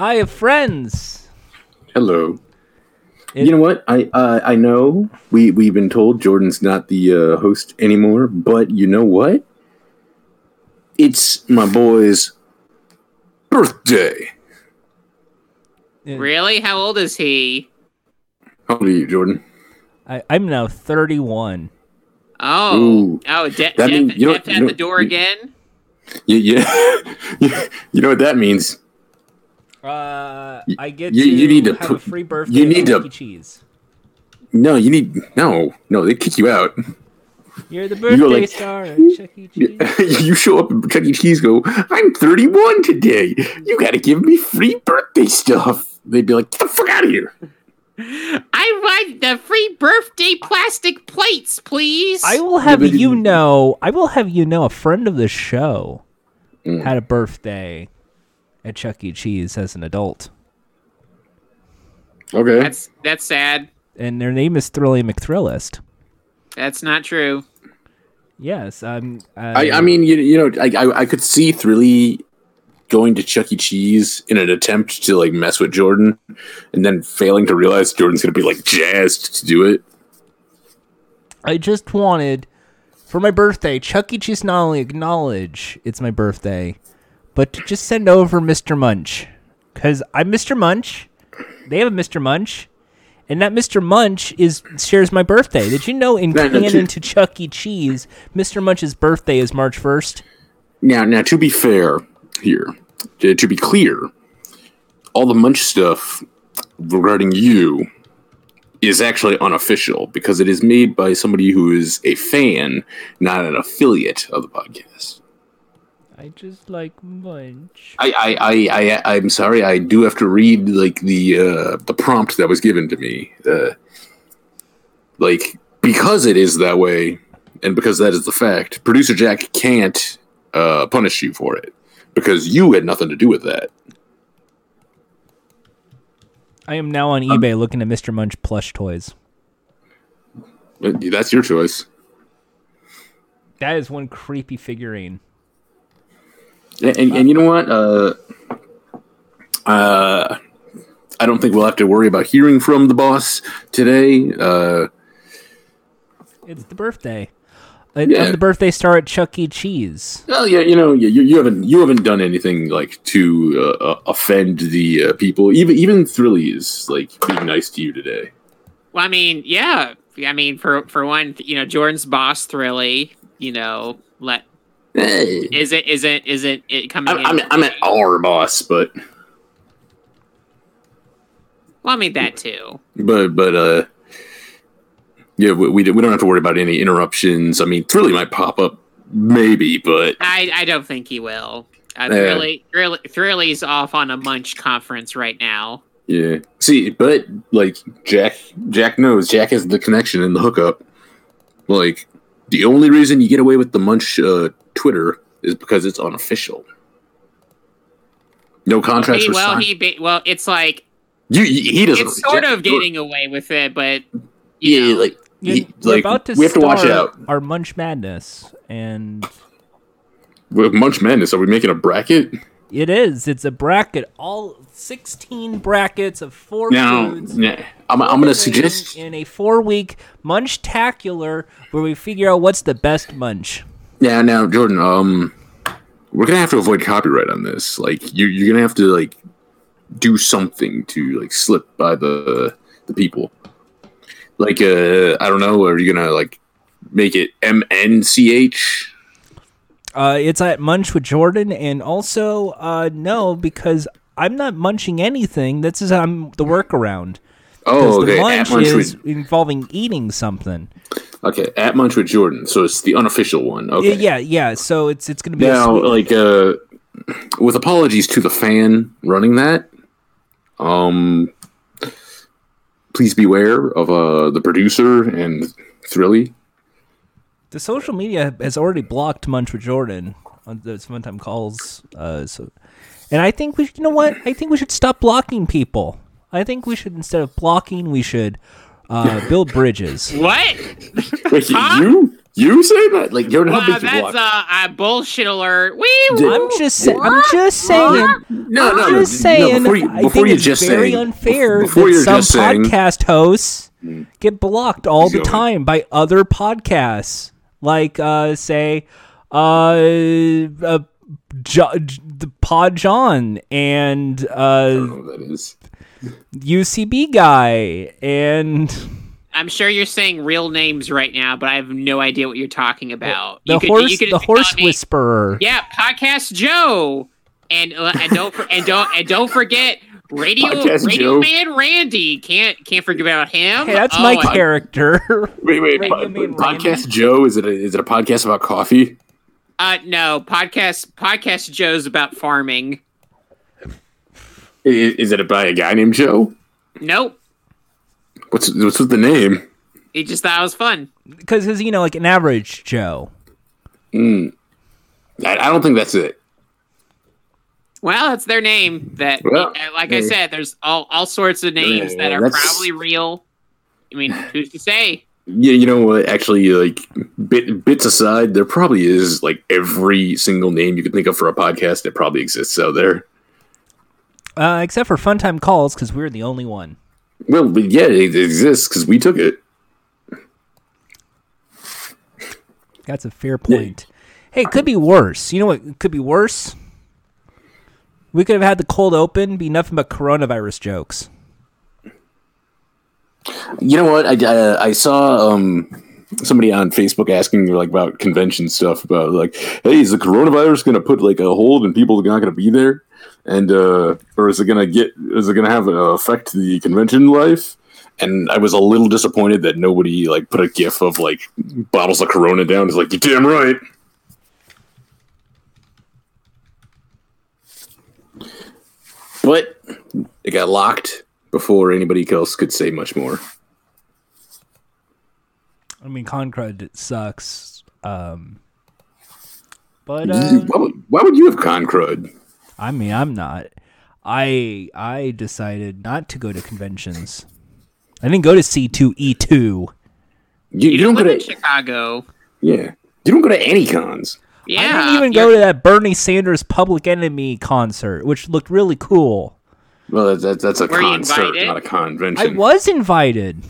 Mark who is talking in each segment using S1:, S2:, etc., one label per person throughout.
S1: I have friends.
S2: Hello.
S1: It-
S2: you know what? I uh, I know we we've been told Jordan's not the uh, host anymore, but you know what? It's my boy's birthday.
S3: Really? How old is he?
S2: How old are you, Jordan?
S1: I, I'm now 31.
S3: Oh,
S2: Ooh.
S3: oh, De-
S2: That
S3: Jeff,
S2: mean- you know-
S3: Jeff
S2: you
S3: at
S2: know-
S3: the door
S2: you-
S3: again.
S2: Yeah, yeah. you know what that means?
S1: Uh, I get
S2: you-
S1: to
S2: you need to
S1: have
S2: put-
S1: a free birthday.
S2: you need to-
S1: Chuck E. Cheese.
S2: No, you need no, no. They kick you out.
S1: You're the
S2: go
S1: birthday
S2: like-
S1: star at Chuck E. Cheese.
S2: you show up at Chuck E. Cheese, go. I'm 31 today. You got to give me free birthday stuff. They'd be like, get the fuck out of here.
S3: I want the free birthday plastic plates, please.
S1: I will have you know. I will have you know. A friend of the show
S2: Mm.
S1: had a birthday at Chuck E. Cheese as an adult,
S2: Okay.
S3: That's that's sad.
S1: and their name is Thrilly McThrillist.
S3: That's not true.
S1: Yes, um,
S2: I, I mean, you, you know, I, I, I could see Thrilly going to Chuck E. Cheese in an attempt to like mess with Jordan, and then failing to realize Jordan's gonna be like jazzed to do it.
S1: I just wanted for my birthday, Chuck E. Cheese not only acknowledge it's my birthday, but to just send over Mr. Munch. Cause I'm Mr. Munch. They have a Mr. Munch. And that Mr. Munch is shares my birthday. Did you know in
S2: No, no,
S1: canon
S2: to-
S1: Chuck E. Cheese, Mr. Munch's birthday is March first?
S2: Now, now, to be fair here, to, to be clear, all the Munch stuff regarding you is actually unofficial because it is made by somebody who is a fan, not an affiliate of the podcast.
S1: I just like Munch.
S2: I, I, I, I, I'm sorry. I do have to read like the uh, the prompt that was given to me. Uh, like because it is that way, and because that is the fact, producer Jack can't uh, punish you for it because you had nothing to do with that.
S1: I am now on eBay looking at Mr. Munch plush toys.
S2: That's your choice.
S1: That is one creepy figurine.
S2: And, and, and you know what? Uh, uh, I don't think we'll have to worry about hearing from the boss today. Uh,
S1: It's the birthday. I-
S2: Yeah.
S1: The birthday star at Chuck E. Cheese.
S2: Well, yeah, you know, you, you haven't you haven't done anything like to uh, uh, offend the uh, people. Even even Thrilly is like being nice to you today.
S3: Well, I mean, yeah. I mean, for for one, you know, Jordan's boss, Thrilly. You know, let
S2: Hey.
S3: is it is it is it it coming?
S2: I'm,
S3: in
S2: I'm, I'm an our boss, but
S3: Well, I mean that too.
S2: but but uh, yeah, we we don't we don't have to worry about any interruptions. I mean, Thrilly might pop up maybe, but
S3: I I don't think he will. Uh,
S2: Yeah.
S3: Thrilly, Thrilly, Thrilly's off on a Munch conference right now.
S2: yeah. See, but like Jack Jack knows Jack has the connection and the hookup. Like the only reason you get away with the Munch uh, Twitter is because it's unofficial. No contracts
S3: He,
S2: were
S3: well,
S2: signed.
S3: he ba- well, it's like
S2: You, you- he doesn't.
S3: it's sort
S2: Jack-
S3: of getting away with it, but you
S2: Yeah,
S3: know,
S2: like, he-
S1: We're
S2: like
S1: about to
S2: we have to watch out.
S1: Our Munch Madness, and
S2: With Munch Madness, are we making a bracket?
S1: it is. It's a bracket. All sixteen brackets of four
S2: Now,
S1: foods.
S2: nah, I'm, I'm going to suggest.
S1: in a four-week Munch-tacular where we figure out what's the best Munch.
S2: Yeah, now Jordan, um, we're gonna have to avoid copyright on this. Like, you, you're gonna have to like do something to like slip by the the people. Like, uh, I don't know. Are you gonna like make it M N C H?
S1: Uh, it's at Munch with Jordan, and also uh, no, because I'm not munching anything. This is um, the workaround.
S2: Oh, okay.
S1: the
S2: At
S1: munch
S2: Munch
S1: is
S2: with
S1: involving eating something.
S2: okay at Munch with Jordan. So it's the unofficial one.
S1: Yeah,
S2: Okay.
S1: yeah, yeah. So it's it's gonna be
S2: Now, like, uh, with apologies to the fan running that, um, please beware of uh the producer and Thrilly.
S1: the social media has already blocked Munch with Jordan on those one time calls. Uh, so, and I think we, should, you know what? I think we should stop blocking people. I think we should instead of blocking, we should uh, build bridges.
S3: what?
S2: Wait,
S3: Huh?
S2: you You say that? Like, you know how
S3: Wow,
S2: big you
S3: that's
S2: watch?
S3: a, a bullshit alert. Wee
S2: Did-
S1: I'm just sa- I'm just saying.
S2: no,
S1: I'm
S2: no, no, no, before you,
S1: I
S2: before
S1: think
S2: you
S1: it's
S2: just
S1: very
S2: saying,
S1: unfair
S2: before
S1: that
S2: you're
S1: some
S2: just saying,
S1: podcast hosts get blocked all the time by other podcasts, like uh, say, uh, uh jo- the Pod John and
S2: I
S1: uh,
S2: don't know what that is.
S1: UCB guy and
S3: I'm sure you're saying real names right now, but I have no idea what you're talking about.
S1: the
S3: You could-
S1: horse
S3: you could
S1: the horse whisperer.
S3: Yeah, podcast Joe, and uh, and don't for- and don't and don't forget radio
S2: Podcast
S3: radio
S2: Joe.
S3: man Randy. Can't can't forget about him.
S1: Hey, that's
S3: Oh,
S1: my
S3: and-
S1: character.
S2: Wait, wait, po-
S1: Man
S2: podcast Joe? Is it a, is it a podcast about coffee?
S3: Uh, no, podcast podcast Joe's about farming.
S2: I- Is it by a guy named Joe?
S3: Nope,
S2: What's what's with the name?
S3: he just thought it was fun.
S1: Because, he's you know, like an average Joe.
S2: I, I don't think that's it.
S3: Well, that's their name. That,
S2: Well,
S3: uh, like I said, there's all all sorts of names
S2: Yeah,
S3: that are
S2: that's-
S3: probably real. I mean, who's to say?
S2: Yeah, you know what? Actually, like bit, bits aside, there probably is like every single name you could think of for a podcast that probably exists out there.
S1: Uh, except for Funtime Calls, because we're the only one.
S2: Well, but yeah, it exists because we took it.
S1: That's a fair point. Hey, it could be worse. You know what It could be worse? We could have had the cold open be nothing but coronavirus jokes.
S2: You know what? I, I, I saw um somebody on Facebook asking like about convention stuff about like, hey, is the coronavirus going to put like a hold and people are not going to be there, and uh, or is it going to get is it to have an affect the convention life? And I was a little disappointed that nobody like put a gif of like bottles of Corona down. It's like, you damn right. But it got locked before anybody else could say much more.
S1: I mean, Concrud it sucks. Um, but uh,
S2: why, would, why would you have con crud?
S1: I mean, I'm not. I I decided not to go to conventions. I didn't go to C2E2.
S2: You,
S3: You,
S2: you
S3: don't
S2: don't go to
S3: in Chicago.
S2: yeah. You don't go to any cons.
S3: Yeah,
S1: I didn't even go to that Bernie Sanders Public Enemy concert, which looked really cool.
S2: Well, that's that's, that's a
S3: Were
S2: concert, not a convention.
S1: I was invited.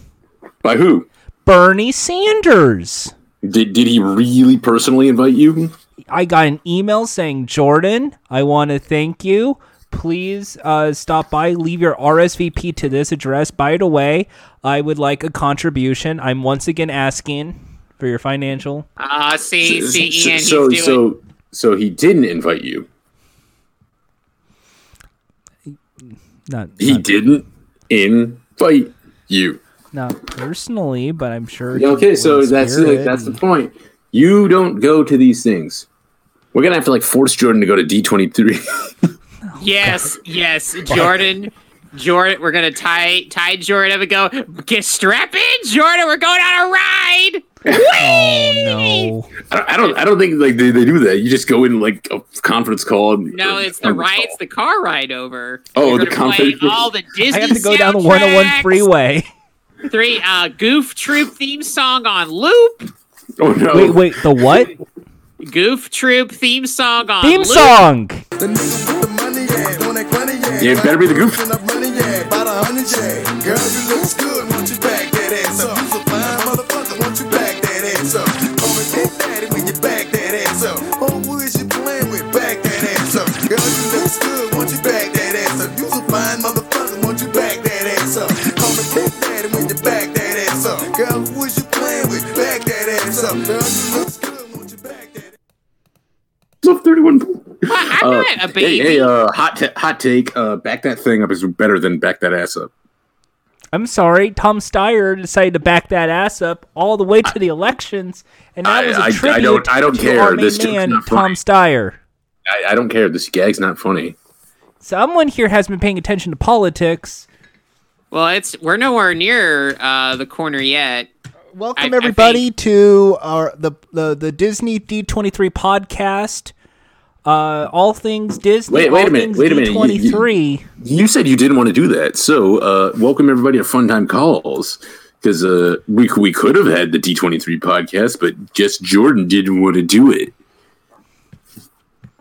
S2: By who?
S1: Bernie Sanders.
S2: Did did he really personally invite you?
S1: I got an email saying, Jordan, I want to thank you. Please uh, stop by, leave your RSVP to this address. By the way, I would like a contribution. I'm once again asking for your financial.
S3: Uh, see, see,
S2: so,
S3: Ian, he's doing.
S2: so so he didn't invite you.
S1: Not,
S2: He
S1: not,
S2: didn't invite you.
S1: not personally, but I'm sure.
S2: Yeah, Okay, so that's
S1: spirit
S2: like, that's the point. You don't go to these things. We're gonna have to like force Jordan to go to D twenty three.
S3: yes, yes, Jordan. Jordan, we're gonna tie tie Jordan up and go. Get strap in, Jordan. We're going on a ride.
S1: Oh no!
S2: I don't I don't think like they, they do that. You just go in like a conference call. And,
S3: No,
S2: or
S3: it's the
S2: conference
S3: ride. It's the car ride over.
S2: Oh, the
S3: gonna play
S2: conference-
S3: all the Disney.
S1: I have to go down the 101 freeway.
S3: Three uh, Goof Troop theme song on loop.
S2: Oh no!
S1: Wait, wait, the what?
S3: Goof Troop theme song on
S1: Theme
S3: loop.
S1: song.
S4: The niggas with the money, yeah, want that money, yeah.
S2: Yeah, it better be the goof.
S3: Baby.
S2: hey, hey, uh, hot ta- hot take. Uh, back that thing up is better than back that ass up.
S1: I'm sorry, Tom Steyer decided to back that ass up all the way to the elections, and that
S2: I-
S1: was a
S2: I- I
S1: tribute
S2: don't- I don't
S1: to
S2: care.
S1: our
S2: This joke's
S1: man, Tom
S2: funny.
S1: Steyer.
S2: I, I don't care. This gag's not funny.
S1: Someone here has been paying attention to politics.
S3: Well, it's we're nowhere near uh, the corner yet.
S1: Welcome
S3: I- I
S1: everybody to our the, the the Disney D23 podcast. Uh, all things Disney.
S2: Wait- wait a minute, wait a minute, you- you-
S1: D23.
S2: You said you didn't want to do that, so uh, welcome everybody to Fun Time Calls. because uh, we we could have had the D twenty three podcast, but just Jordan didn't want to do it.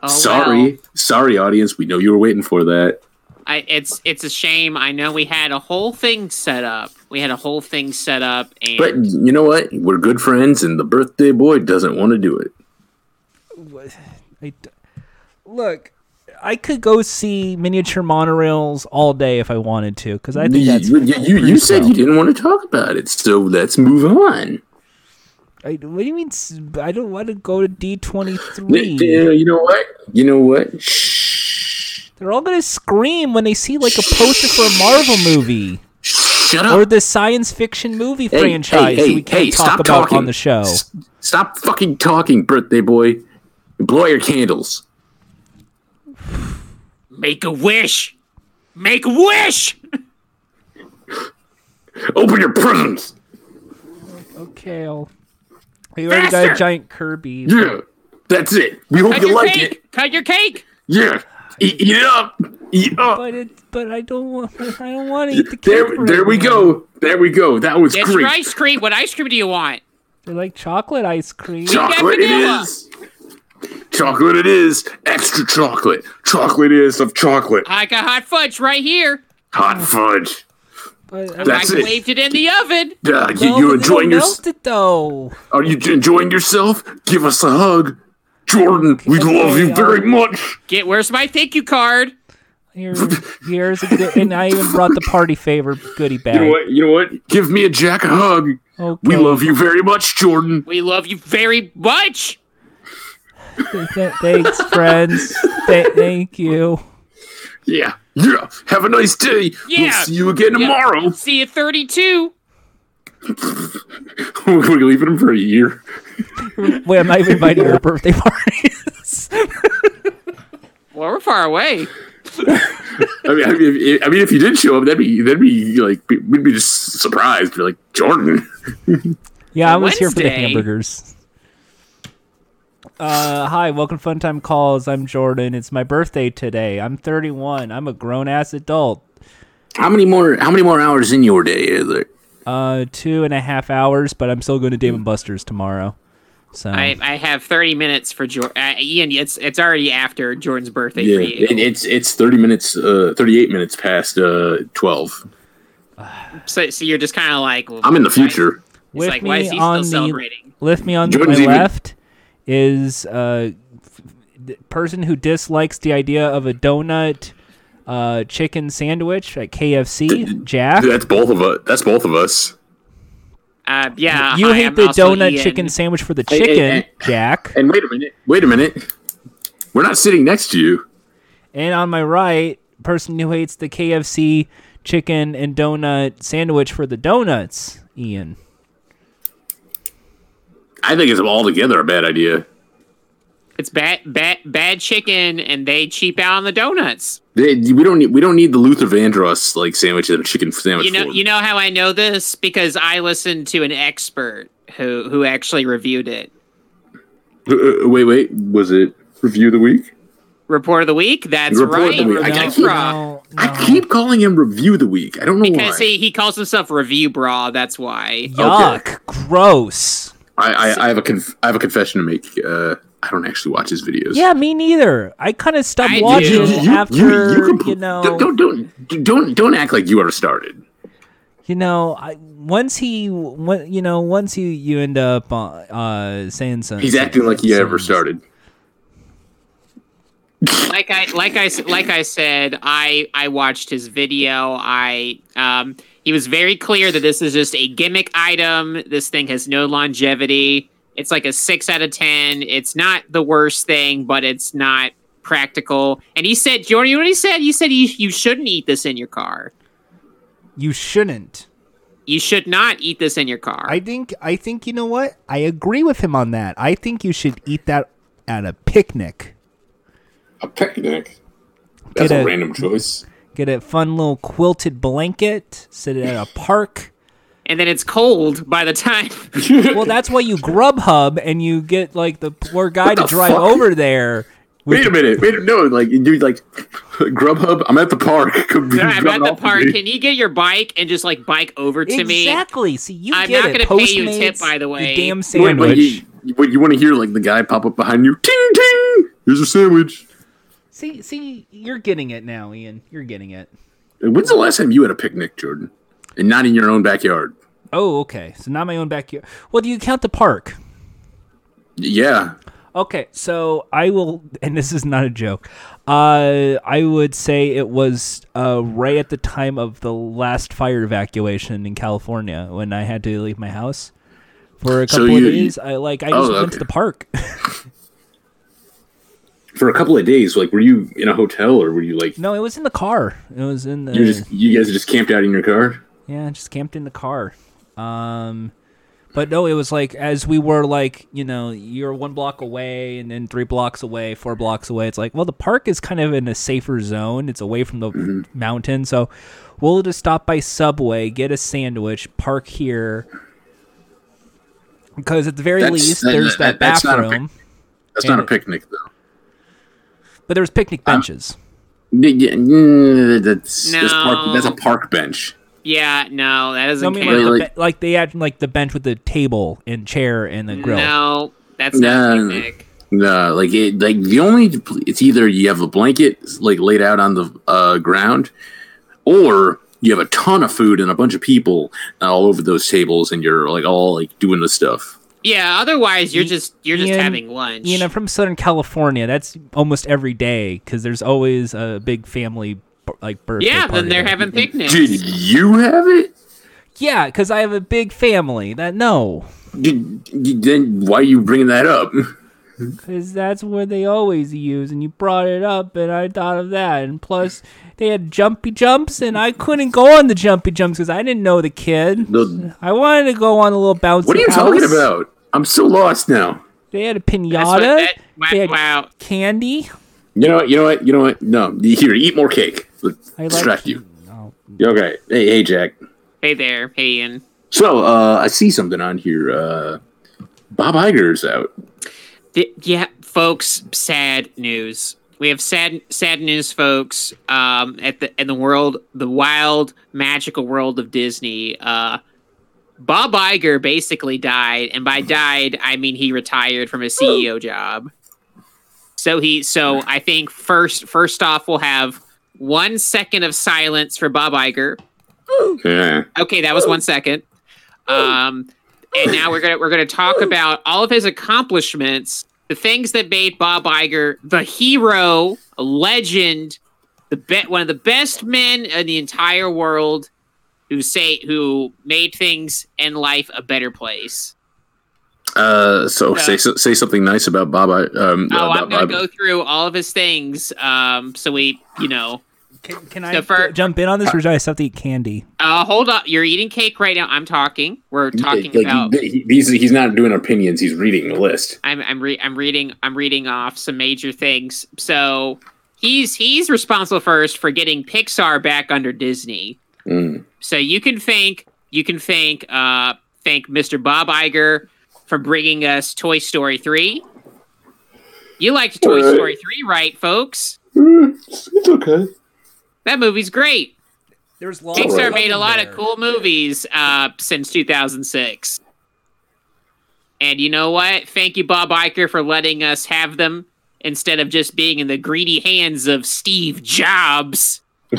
S3: Oh,
S2: sorry,
S3: well.
S2: sorry, audience. We know you were waiting for that.
S3: I, it's it's a shame. I know we had a whole thing set up. We had a whole thing set up, and
S2: But you know what? We're good friends, and the birthday boy doesn't want to do it.
S1: I d- look, I could go see miniature monorails all day if I wanted to, because I think
S2: You,
S1: that's
S2: you, you, you said you didn't want to talk about it, so let's move on.
S1: I, what do you mean? I don't want to go to D twenty three.
S2: You know what? You know what? Shh.
S1: They're all gonna scream when they see like a poster for a Marvel movie
S2: Shut
S1: or the science fiction movie
S2: Hey,
S1: franchise
S2: hey, hey,
S1: we can't
S2: hey,
S1: talk
S2: stop
S1: about
S2: talking.
S1: on the show.
S2: S- Stop fucking talking, birthday boy. Blow your candles.
S3: Make a wish, make a wish.
S2: Open your presents.
S1: Okay, I'll. We already got a
S3: Faster!
S1: giant Kirby.
S2: Yeah, that's it. We hope
S3: Cut
S2: you
S3: your
S2: like
S3: cake.
S2: it.
S3: Cut your cake.
S2: Yeah, eat, eat it up. Eat up.
S1: But it, but I don't want. I don't want to eat the cake.
S2: There,
S1: right
S2: there we
S1: now.
S2: go. There we go. That was
S3: Get
S2: great.
S3: your ice cream. What ice cream do you want?
S1: They like chocolate ice cream.
S2: Chocolate it
S3: vanilla.
S2: is. Chocolate it is. Extra chocolate. Chocolate is of chocolate.
S3: I got hot fudge right here.
S2: Hot fudge.
S1: But I,
S2: That's it.
S3: Microwaved it in the oven.
S2: Uh, you,
S1: No,
S2: you enjoying
S1: don't it though.
S2: Are you enjoying yourself? Give us a hug, Jordan. We
S1: Okay,
S2: love you very much.
S3: Get where's my thank you card?
S1: Here, here's a good, and I even brought the party favor goodie bag.
S2: You know what? You know what? Give me a Jack a hug.
S1: Okay.
S2: We love you very much, Jordan.
S3: We love you very much.
S1: Th- thanks, friends. Th- thank you.
S2: Yeah. Yeah. Have a nice day. We'll
S3: Yeah.
S2: see you again
S3: Yeah.
S2: tomorrow.
S3: See you 32.
S2: We're leaving him for a year.
S1: Wait, I'm not even inviting your birthday parties.
S3: Well, we're far away.
S2: I mean, I mean, if, I mean, if you did show up, that'd be that'd be like we'd be just surprised. Be like Jordan.
S1: yeah, I was here for the hamburgers. Uh, hi, welcome to Fun Time Calls. I'm Jordan. It's my birthday today. I'm 31. I'm a grown ass adult.
S2: How many more? How many more hours in your day is there?
S1: Uh, two and a half hours, but I'm still going to Dave and Buster's tomorrow. So
S3: I, I have 30 minutes for Jordan. Uh, Ian, it's it's already after Jordan's birthday
S2: Yeah,
S3: for you.
S2: it, it's it's thirty minutes, uh, thirty eight minutes past uh, twelve.
S3: so, so you're just kind of like, well,
S2: I'm in the future.
S3: He's
S1: with
S3: like, why
S1: me
S3: is he
S1: on
S3: still
S1: the
S3: celebrating?
S1: with me on
S2: Jordan's
S1: my
S2: even-
S1: left is a person who dislikes the idea of a donut uh, chicken sandwich at KFC. Jack,
S2: That's both of us. That's both of us.
S3: Uh, yeah,
S1: you
S3: hi,
S1: hate the donut
S3: Ian.
S1: chicken sandwich for the
S2: Hey, hey,
S1: chicken,
S2: hey.
S1: Jack.
S2: And wait a minute. Wait a minute. We're not sitting next to you.
S1: And on my right, person who hates the KFC chicken and donut sandwich for the donuts, Ian.
S2: I think it's altogether a bad idea.
S3: It's bad, bad, bad chicken, and they cheap out on the donuts.
S2: They, we don't need we don't need the Luther Vandross like sandwich and chicken sandwich.
S3: You know,
S2: form.
S3: you know how I know this because I listened to an expert who who actually reviewed it.
S2: Uh, uh, wait, wait. Was it review of the week?
S3: Report of the week. That's
S2: Report of
S3: right.
S2: the week. I- I keep-
S3: bra.
S1: No,
S2: I keep calling him review of the week. I don't know
S3: because
S2: why.
S3: he he calls himself Reviewbrah. That's why.
S1: Yuck, gross.
S2: I, I, I have a conf- I have a confession to make. Uh, I don't actually watch his videos.
S1: Yeah, me neither. I kind of stopped
S3: I
S1: watching
S3: do.
S1: after you,
S2: compl-
S1: know.
S2: don't don't don't don't act like you ever started.
S1: you know, I, once he, when, you know, once you you end up uh, uh saying something.
S2: He's acting like he ever started.
S3: like I like I s- like I said, I I watched his video. I um he was very clear that this is just a gimmick item. This thing has no longevity. It's like a six out of ten. It's not the worst thing, but it's not practical. And he said, Jordan, you know what he said? He said you you shouldn't eat this in your car.
S1: You shouldn't.
S3: You should not eat this in your car.
S1: I think. I think you know what? I agree with him on that. I think you should eat that at a picnic.
S2: A picnic.
S1: That's a
S2: random choice.
S1: Get a fun little quilted blanket. Sit it at a park.
S3: and then it's cold by the time.
S1: Well, that's why you Grubhub and you get like the poor guy to drive
S2: fuck?
S1: over there
S2: Wait a minute. Wait, no, like dude, like Grubhub. I'm at the park. Come
S3: I'm at the park. Can you get your bike and just like bike over to me?
S1: exactly. See, you
S3: I'm
S1: get
S3: not
S1: it.
S3: gonna pay you tip, by the way.
S1: Your damn sandwich.
S2: wait, you, wait, you want to hear like the guy pop up behind you? Ting ting. Here's a sandwich.
S1: See, see, you're getting it now, Ian. You're getting it.
S2: When's the last time you had a picnic, Jordan? And not in your own backyard?
S1: Oh, okay. So not my own backyard. Well, do you count the park?
S2: Yeah.
S1: Okay, so I will, and this is not a joke. Uh, I would say it was uh, right at the time of the last fire evacuation in California when I had to leave my house for a
S2: So
S1: couple of
S2: you-
S1: days. I like I
S2: Oh,
S1: just went
S2: okay.
S1: to the park.
S2: For a couple of days, like, were you in a hotel or were you like
S1: no, it was in the car. It was in the
S2: you just you guys just camped out in your car?
S1: yeah, just camped in the car. Um, but no, it was like as we were like you know you're one block away and then three blocks away, four blocks away. It's like well the park is kind of in a safer zone. It's away from the
S2: Mm-hmm.
S1: mountain, so we'll just stop by Subway, get a sandwich, park here. Because at the very
S2: That's-
S1: least,
S2: that-
S1: there's
S2: that-
S1: that,
S2: that's not a pic-
S1: bathroom,
S2: That's not a picnic though.
S1: But there was picnic
S2: Um,
S1: benches.
S2: Yeah, yeah, mm, that's that's,
S3: No.
S2: park, that's a park bench.
S3: Yeah, no, that
S1: No, I
S3: doesn't
S1: mean,
S3: count.
S1: like, the
S2: Like-
S1: be- like they had like the bench with the table and chair and the grill.
S3: No, that's not a
S2: No.
S3: picnic.
S2: No, like it, like the only it's either you have a blanket like laid out on the uh, ground, or you have a ton of food and a bunch of people all over those tables, and you're like all like doing the stuff.
S3: Yeah, otherwise you're just you're just
S1: Ian-
S3: having lunch.
S1: You know, from Southern California, that's almost every day because there's always a big family like birthday.
S3: yeah,
S1: party
S3: then they're
S1: there.
S3: having picnics.
S2: Did you have it?
S1: Yeah, because I have a big family. That no,
S2: Did, did- then why are you bringing that up?
S1: because that's what they always use, and you brought it up, and I thought of that. And plus, they had jumpy jumps, and I couldn't go on the jumpy jumps because I didn't know the kid.
S2: The-
S1: I wanted to go on a little bouncy.
S2: what are you talking about? I'm so lost now.
S1: They had a pinata.
S3: that, wow,
S1: they had
S3: wow.
S1: candy.
S2: You know what? You know what? You know what? No, here, eat more cake. Let
S1: I like-
S2: distract you.
S1: Oh,
S2: Okay. Hey, hey, Jack.
S3: Hey there, hey Ian.
S2: So, uh, I see something on here. Uh, Bob Iger's out.
S3: Th- yeah, folks, sad news. We have sad sad news, folks. Um, at the in the world, the wild, magical world of Disney. Uh, Bob Iger basically died, and by died I mean he retired from his CEO job. So he, so I think first first off we'll have one second of silence for Bob Iger.
S2: Yeah.
S3: Okay, that was one second. Um, and now we're gonna we're gonna talk about all of his accomplishments, the things that made Bob Iger the hero, a legend, the be- one of the best men in the entire world, who say who made things in life a better place.
S2: Uh, so say say something nice about Bob. Um,
S3: Oh,
S2: about
S3: I'm gonna
S2: Bob.
S3: go through all of his things. Um, so we, you know,
S1: Can, can I
S3: for-
S1: jump in on this, or do I still have to eat candy?
S3: uh, hold up. You're eating cake right now. I'm talking. We're talking
S2: Like,
S3: about.
S2: he- he's he's not doing opinions. He's reading the list.
S3: I'm I'm, re- I'm reading I'm reading off some major things. So he's he's responsible first for getting Pixar back under Disney.
S2: Mm.
S3: So you can thank you can thank uh thank Mr. Bob Iger for bringing us Toy Story three. You liked Toy
S2: Alright.
S3: Story three, right, folks?
S2: It's okay.
S3: That movie's great.
S1: There's
S3: Pixar made a lot of cool movies uh, since 2006. And you know what? Thank you, Bob Iger, for letting us have them instead of just being in the greedy hands of Steve Jobs.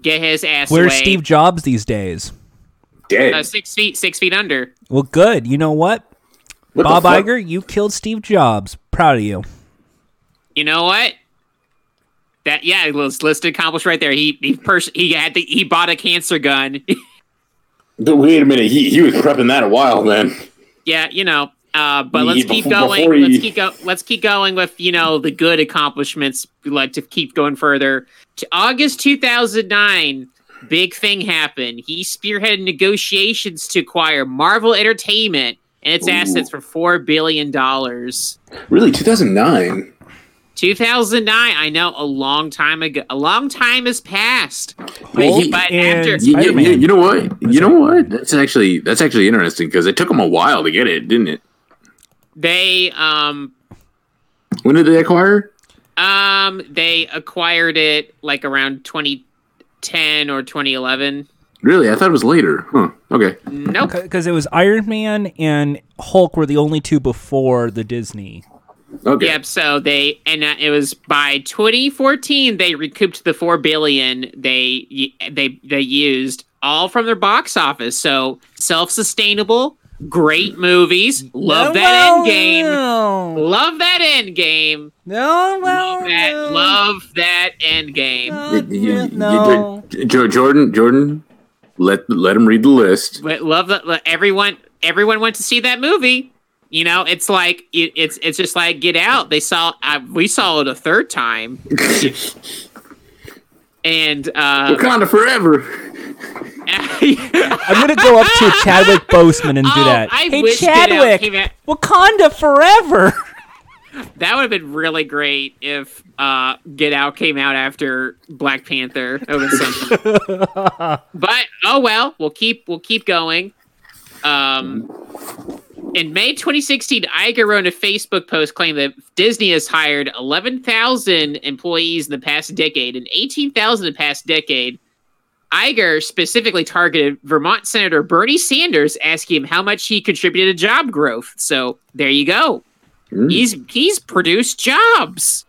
S3: Get his ass
S1: Where's
S3: away.
S1: Steve Jobs these days?
S2: Dead.
S3: Uh, six feet, six feet under.
S1: Well, good. You know what?
S2: What
S1: Bob
S2: fuck?
S1: Iger, you killed Steve Jobs. Proud of you.
S3: You know what? That yeah, it was listed accomplished right there. He he pers- he had the he bought a cancer gun.
S2: But wait a minute. He he was prepping that a while then.
S3: Yeah, you know. Uh, but
S2: He-
S3: let's keep
S2: before-
S3: going.
S2: before he-
S3: Let's keep go. Let's keep going with you know the good accomplishments. We like to keep going further. To August 2009, big thing happened. He spearheaded negotiations to acquire Marvel Entertainment and its
S2: Ooh.
S3: assets for four billion dollars.
S2: Really, 2009.
S3: 2009. I know a long time ago. A long time has passed. But,
S2: Hulk
S3: but
S1: and
S3: after
S2: You, you- you- you know what? You know what? That's actually that's actually interesting because it took them a while to get it, didn't it?
S3: they um
S2: When did they acquire?
S3: Um, they acquired it like around 2010 or 2011.
S2: Really? I thought it was later. Huh. Okay.
S3: Nope.
S1: Because it was Iron Man and Hulk were the only two before the Disney.
S2: Okay.
S3: Yep. So they and uh, it was by 2014 they recouped the four billion they they they used all from their box office. So self-sustainable, great movies. Love that end game.
S1: No,
S3: Love that end game.
S1: no,
S3: Love that.
S1: no.
S3: Love that end game.
S2: Y- y- y-
S1: no.
S2: y- Jo- Jordan, Jordan, let let him read the list.
S3: But love that. Everyone everyone went to see that movie. You know, it's like it, it's it's just like Get Out. They saw uh, we saw it a third time, and uh,
S2: Wakanda forever.
S1: I'm gonna go up to Chadwick Boseman and do
S3: Oh,
S1: that.
S3: I
S1: hey
S3: wish Get Out
S1: Chadwick, Wakanda forever.
S3: That would have been really great if uh, Get Out came out after Black Panther. That would have been something. but oh well, we'll keep we'll keep going. Um, in May 2016, Iger wrote a Facebook post claiming that Disney has hired 11,000 employees in the past decade and 18,000 in the past decade. Iger specifically targeted Vermont Senator Bernie Sanders, asking him how much he contributed to job growth. So there you go.
S2: Mm.
S3: He's he's produced jobs.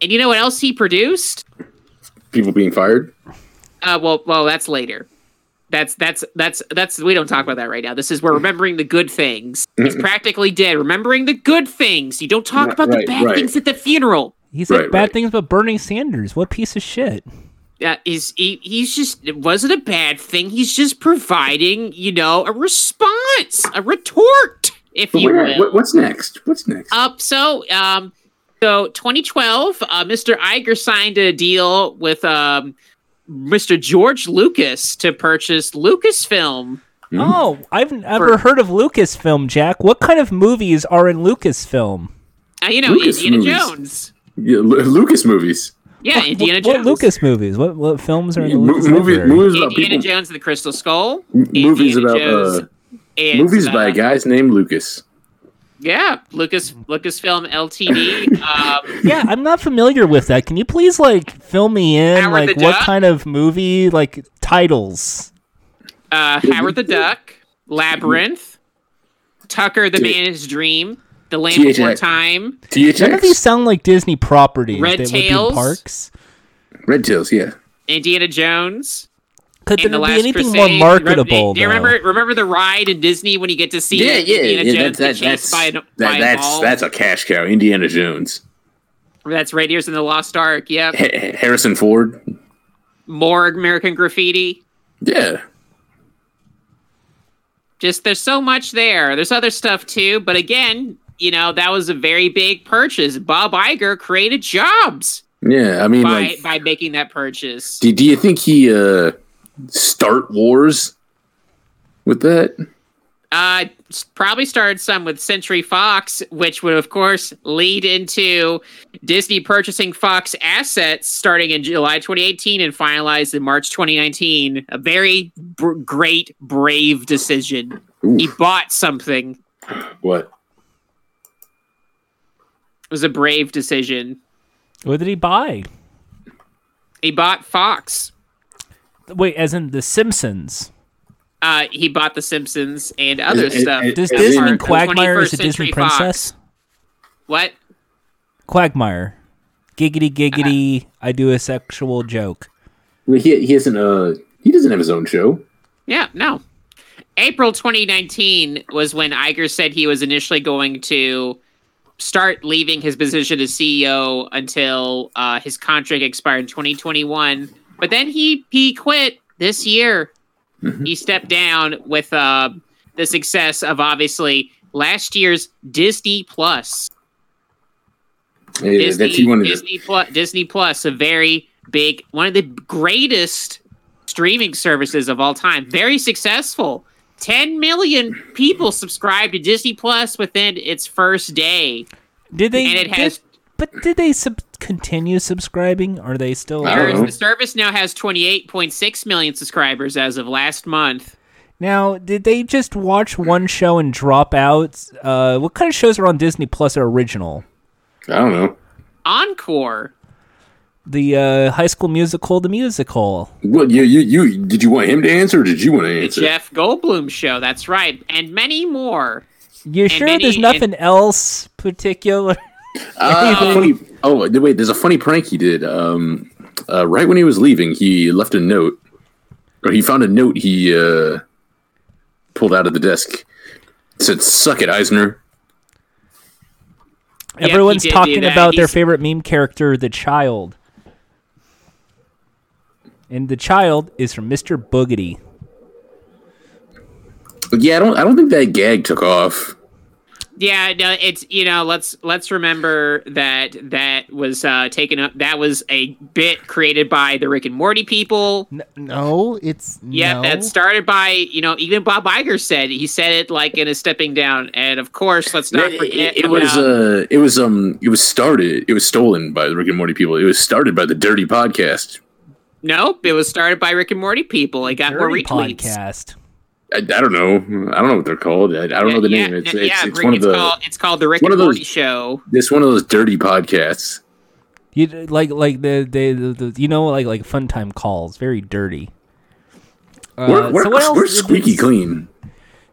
S3: And you know what else he produced?
S2: People being fired.
S3: Uh, well, well, that's later. That's that's that's that's we don't talk about that right now. This is we're remembering the good things. He's practically dead. Remembering the good things. You don't talk
S2: Right,
S3: about the bad
S2: right.
S3: things at the funeral.
S1: He said
S2: Right,
S1: bad
S2: right.
S1: things about Bernie Sanders. What piece of shit?
S3: Yeah, he's he, he's just it wasn't a bad thing. He's just providing, you know, a response, a retort, if
S2: But
S3: you
S2: where-
S3: will.
S2: what's next? What's next?
S3: Up so um so 2012 uh, Mr. Iger signed a deal with um Mr. George Lucas to purchase Lucasfilm.
S2: Hmm?
S1: Oh, I've never heard of Lucasfilm, Jack. What kind of movies are in Lucasfilm?
S3: Uh, you know
S2: Lucas
S3: Indiana
S2: movies.
S3: Jones.
S2: Yeah, Lu- Lucas movies.
S3: Yeah,
S1: What-
S3: Indiana
S1: what,
S3: Jones.
S1: What Lucas movies? What what films are in the
S2: Mo-
S1: Lucas
S2: movie- movies about
S3: Indiana
S2: people.
S3: Jones and the Crystal Skull.
S2: M- movies
S3: Indiana
S2: about
S3: Jones
S2: uh,
S3: and,
S2: movies by
S3: a
S2: guys named Lucas.
S3: Yeah, Lucas Lucasfilm Ltd. um,
S1: Yeah, I'm not familiar with that. Can you please like fill me in
S3: Howard
S1: like what
S3: Duck?
S1: kind of movie like titles?
S3: uh, Howard the Duck, Labyrinth, Tucker the Man in Dream, The Land
S2: THX.
S3: Before Time,
S1: None of these
S2: THX.
S1: sound like Disney properties
S3: Red
S1: that would be in
S3: Tails?
S1: parks.
S2: Red Tails, yeah.
S3: Indiana Jones,
S1: Could there
S3: The
S1: be anything
S3: Crusade.
S1: more marketable?
S3: Do you
S1: though?
S3: remember remember the ride in Disney when you get to see
S2: Yeah, yeah.
S3: Indiana
S2: yeah
S3: Jones
S2: that's
S3: get
S2: that's that's,
S3: by,
S2: that-
S3: by a
S2: that's that's a cash cow. Indiana Jones.
S3: That's Raiders in the Lost Ark. Yep.
S2: Ha- Harrison Ford.
S3: More American Graffiti.
S2: Yeah.
S3: just there's so much there. There's other stuff too, but again, you know, that was a very big purchase. Bob Iger created jobs
S2: Yeah. I mean,
S3: by
S2: like,
S3: by making that purchase.
S2: do, do you think he uh start wars with that?
S3: Uh probably started some with Century Fox, which would of course lead into Disney purchasing Fox assets starting in July 2018 and finalized in March 2019. A very br- great brave decision. He bought something.
S2: What?
S3: It was a brave decision.
S1: What did he buy?
S3: He bought Fox.
S1: Wait, as in The Simpsons.
S3: Uh, he bought The Simpsons and other
S2: it-
S3: stuff.
S2: is-
S1: Does
S2: As
S1: Disney
S2: in-
S1: mean Quagmire is a Disney
S3: Century Fox.
S1: princess?
S3: What?
S1: Quagmire. Giggity giggity, I do a sexual joke.
S2: Well, he he hasn't uh he doesn't have his own show.
S3: Yeah, no. April 2019 was when Iger said he was initially going to start leaving his position as CEO until uh, his contract expired in 2021. But then he he quit this year. He stepped down with uh, the success of obviously last year's Disney Plus.
S2: Yeah,
S3: Disney,
S2: that's he wanted to
S3: Disney Plus, Disney Plus, a very big, one of the greatest streaming services of all time. Very successful. 10 million people subscribed to Disney Plus within its first day.
S1: Did they?
S3: And it has-
S1: did- but did they sub- continue subscribing? Are they still?
S2: I don't know.
S3: The service now has 28.6 million subscribers as of last month.
S1: Now, did they just watch one show and drop out? Uh, what kind of shows are on Disney Plus are original?
S2: I don't know.
S3: Encore.
S1: The uh, High School Musical, the musical.
S2: What you you you did you want him to answer or did you want to
S3: The
S2: answer?
S3: Jeff Goldblum show. That's right, and many more.
S1: You sure
S3: many-
S1: there's nothing else particular?
S2: Uh, funny, oh wait, there's a funny prank he did. Um, uh, right when he was leaving, he left a note, or he found a note he uh, pulled out of the desk. It said, "Suck it, Eisner."
S3: Yeah,
S1: Everyone's talking
S3: that.
S1: about their favorite meme character, the child. And the child is from Mr. Boogedy.
S2: Yeah, I don't. I don't think that gag took off.
S3: Yeah, no, it's you know, let's let's remember that that was uh taken up. That was a bit created by the Rick and Morty people.
S5: N- no, it's
S3: Yeah,
S5: no.
S3: that started by you know even Bob Iger said he said it like in a stepping down, and of course let's not
S2: It,
S3: forget
S2: it- it was. Uh, it was. Um. It was started. It was stolen by the Rick and Morty people. It was started by the Dirty Podcast.
S3: nope, it was started by Rick and Morty people. It got more
S1: Dirty
S3: retweets.
S1: podcast.
S2: I, I don't know. I don't know what they're called. I, I don't know the
S3: yeah,
S2: name. It's,
S3: yeah,
S2: it's,
S3: yeah,
S2: it's
S3: Rick-
S2: one of the.
S3: called, it's called the Rick and
S2: of those-
S3: Morty show.
S2: It's one of those dirty podcasts.
S1: You like like the the, the, the you know like like fun time calls, very dirty. Uh,
S2: we're we're,
S1: so what else
S2: we're squeaky
S1: this-
S2: clean.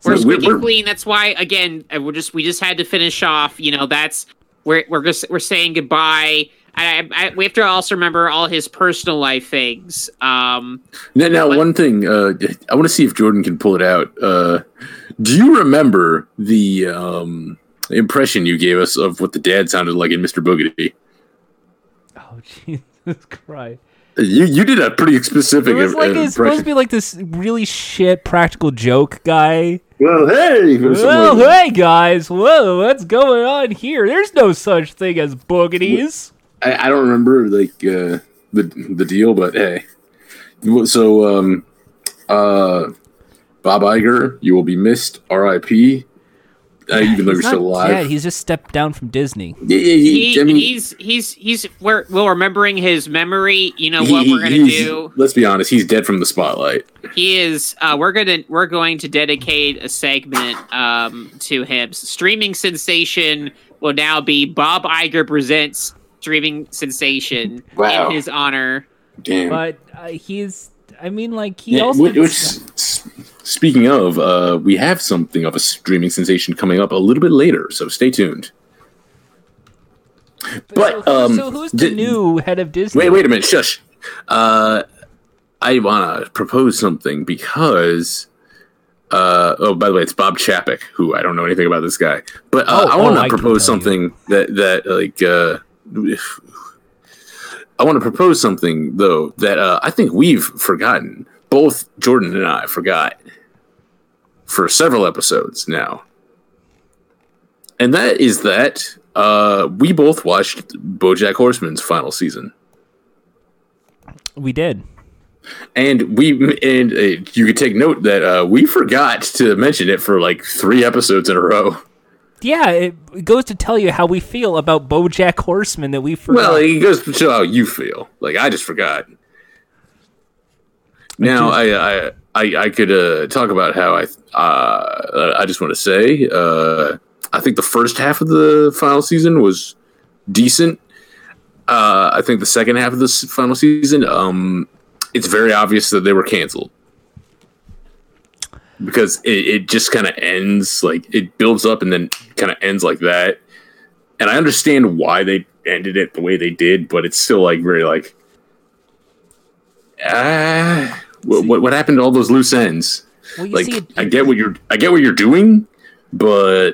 S3: We're
S2: We're-
S3: squeaky
S2: we're-
S3: clean. That's why again uh, we're just we just had to finish off. You know that's we're we're just we're saying goodbye. And I, I, we have to also remember all his personal life things. Um,
S2: Now, now
S3: What?
S2: one thing, uh, I want to see if Jordan can pull it out. Uh, do you remember the um, impression you gave us of what the dad sounded like in Mr. Boogedy?
S1: Oh Jesus Christ!
S2: You you did a pretty specific
S1: It was like
S2: im-
S1: it's supposed to be like this really shit practical joke guy.
S2: Well, hey,
S1: Well,
S2: like
S1: hey guys, whoa, what's going on here? There's no such thing as boogies.
S2: I, I don't remember like uh, the the deal, but hey. So, um, uh, Bob Iger, you will be missed. R.I.P. Uh, even though you're
S1: He's
S2: still
S1: not
S2: alive.
S1: dead, he's just stepped down from Disney.
S2: yeah, yeah,
S3: he,
S2: yeah, I mean,
S3: he's he's he's we're we're remembering his memory. You know
S2: he-
S3: what we're gonna do.
S2: Let's be honest, he's dead from the spotlight.
S3: He is. Uh, we're gonna we're going to dedicate a segment um, to him. Streaming sensation will now be Bob Iger presents streaming sensation
S2: Wow.
S3: in his honor.
S2: Damn.
S1: But uh, he's, I mean, like he
S2: Yeah,
S1: also.
S2: which, which, speaking of, uh, we have something of a streaming sensation coming up a little bit later, so stay tuned. But
S1: so,
S2: um,
S1: so who's the
S2: di-
S1: new head of Disney?
S2: Wait, wait a minute, shush. Uh, I want to propose something because. Uh, oh, by the way, it's Bob Chapek, who I don't know anything about this guy, but uh,
S1: Oh,
S2: I want
S1: oh,
S2: to
S1: I can
S2: propose
S1: tell you.
S2: something that that like uh, I want to propose something though that uh, I think we've forgotten. Both Jordan and I forgot for several episodes now, and that is that uh, we both watched BoJack Horseman's final season.
S1: We did.
S2: And we and uh, you could take note that uh, we forgot to mention it for like three episodes in a row.
S1: Yeah, it, goes to tell you how we feel about BoJack Horseman that we forgot.
S2: Well, it goes to show how you feel. Like I just forgot. Now I I I, I could uh, talk about how I uh, I just want to say uh, I think the first half of the final season was decent. Uh, I think the second half of the final season, um, it's very obvious that they were canceled because it, it just kind of ends like it builds up and then kind of ends like that. And I understand why they ended it the way they did, but it's still like very like ah, what, what what happened to all those loose ends?
S1: well,
S2: Like
S1: see,
S2: I get what you're I get what you're doing, but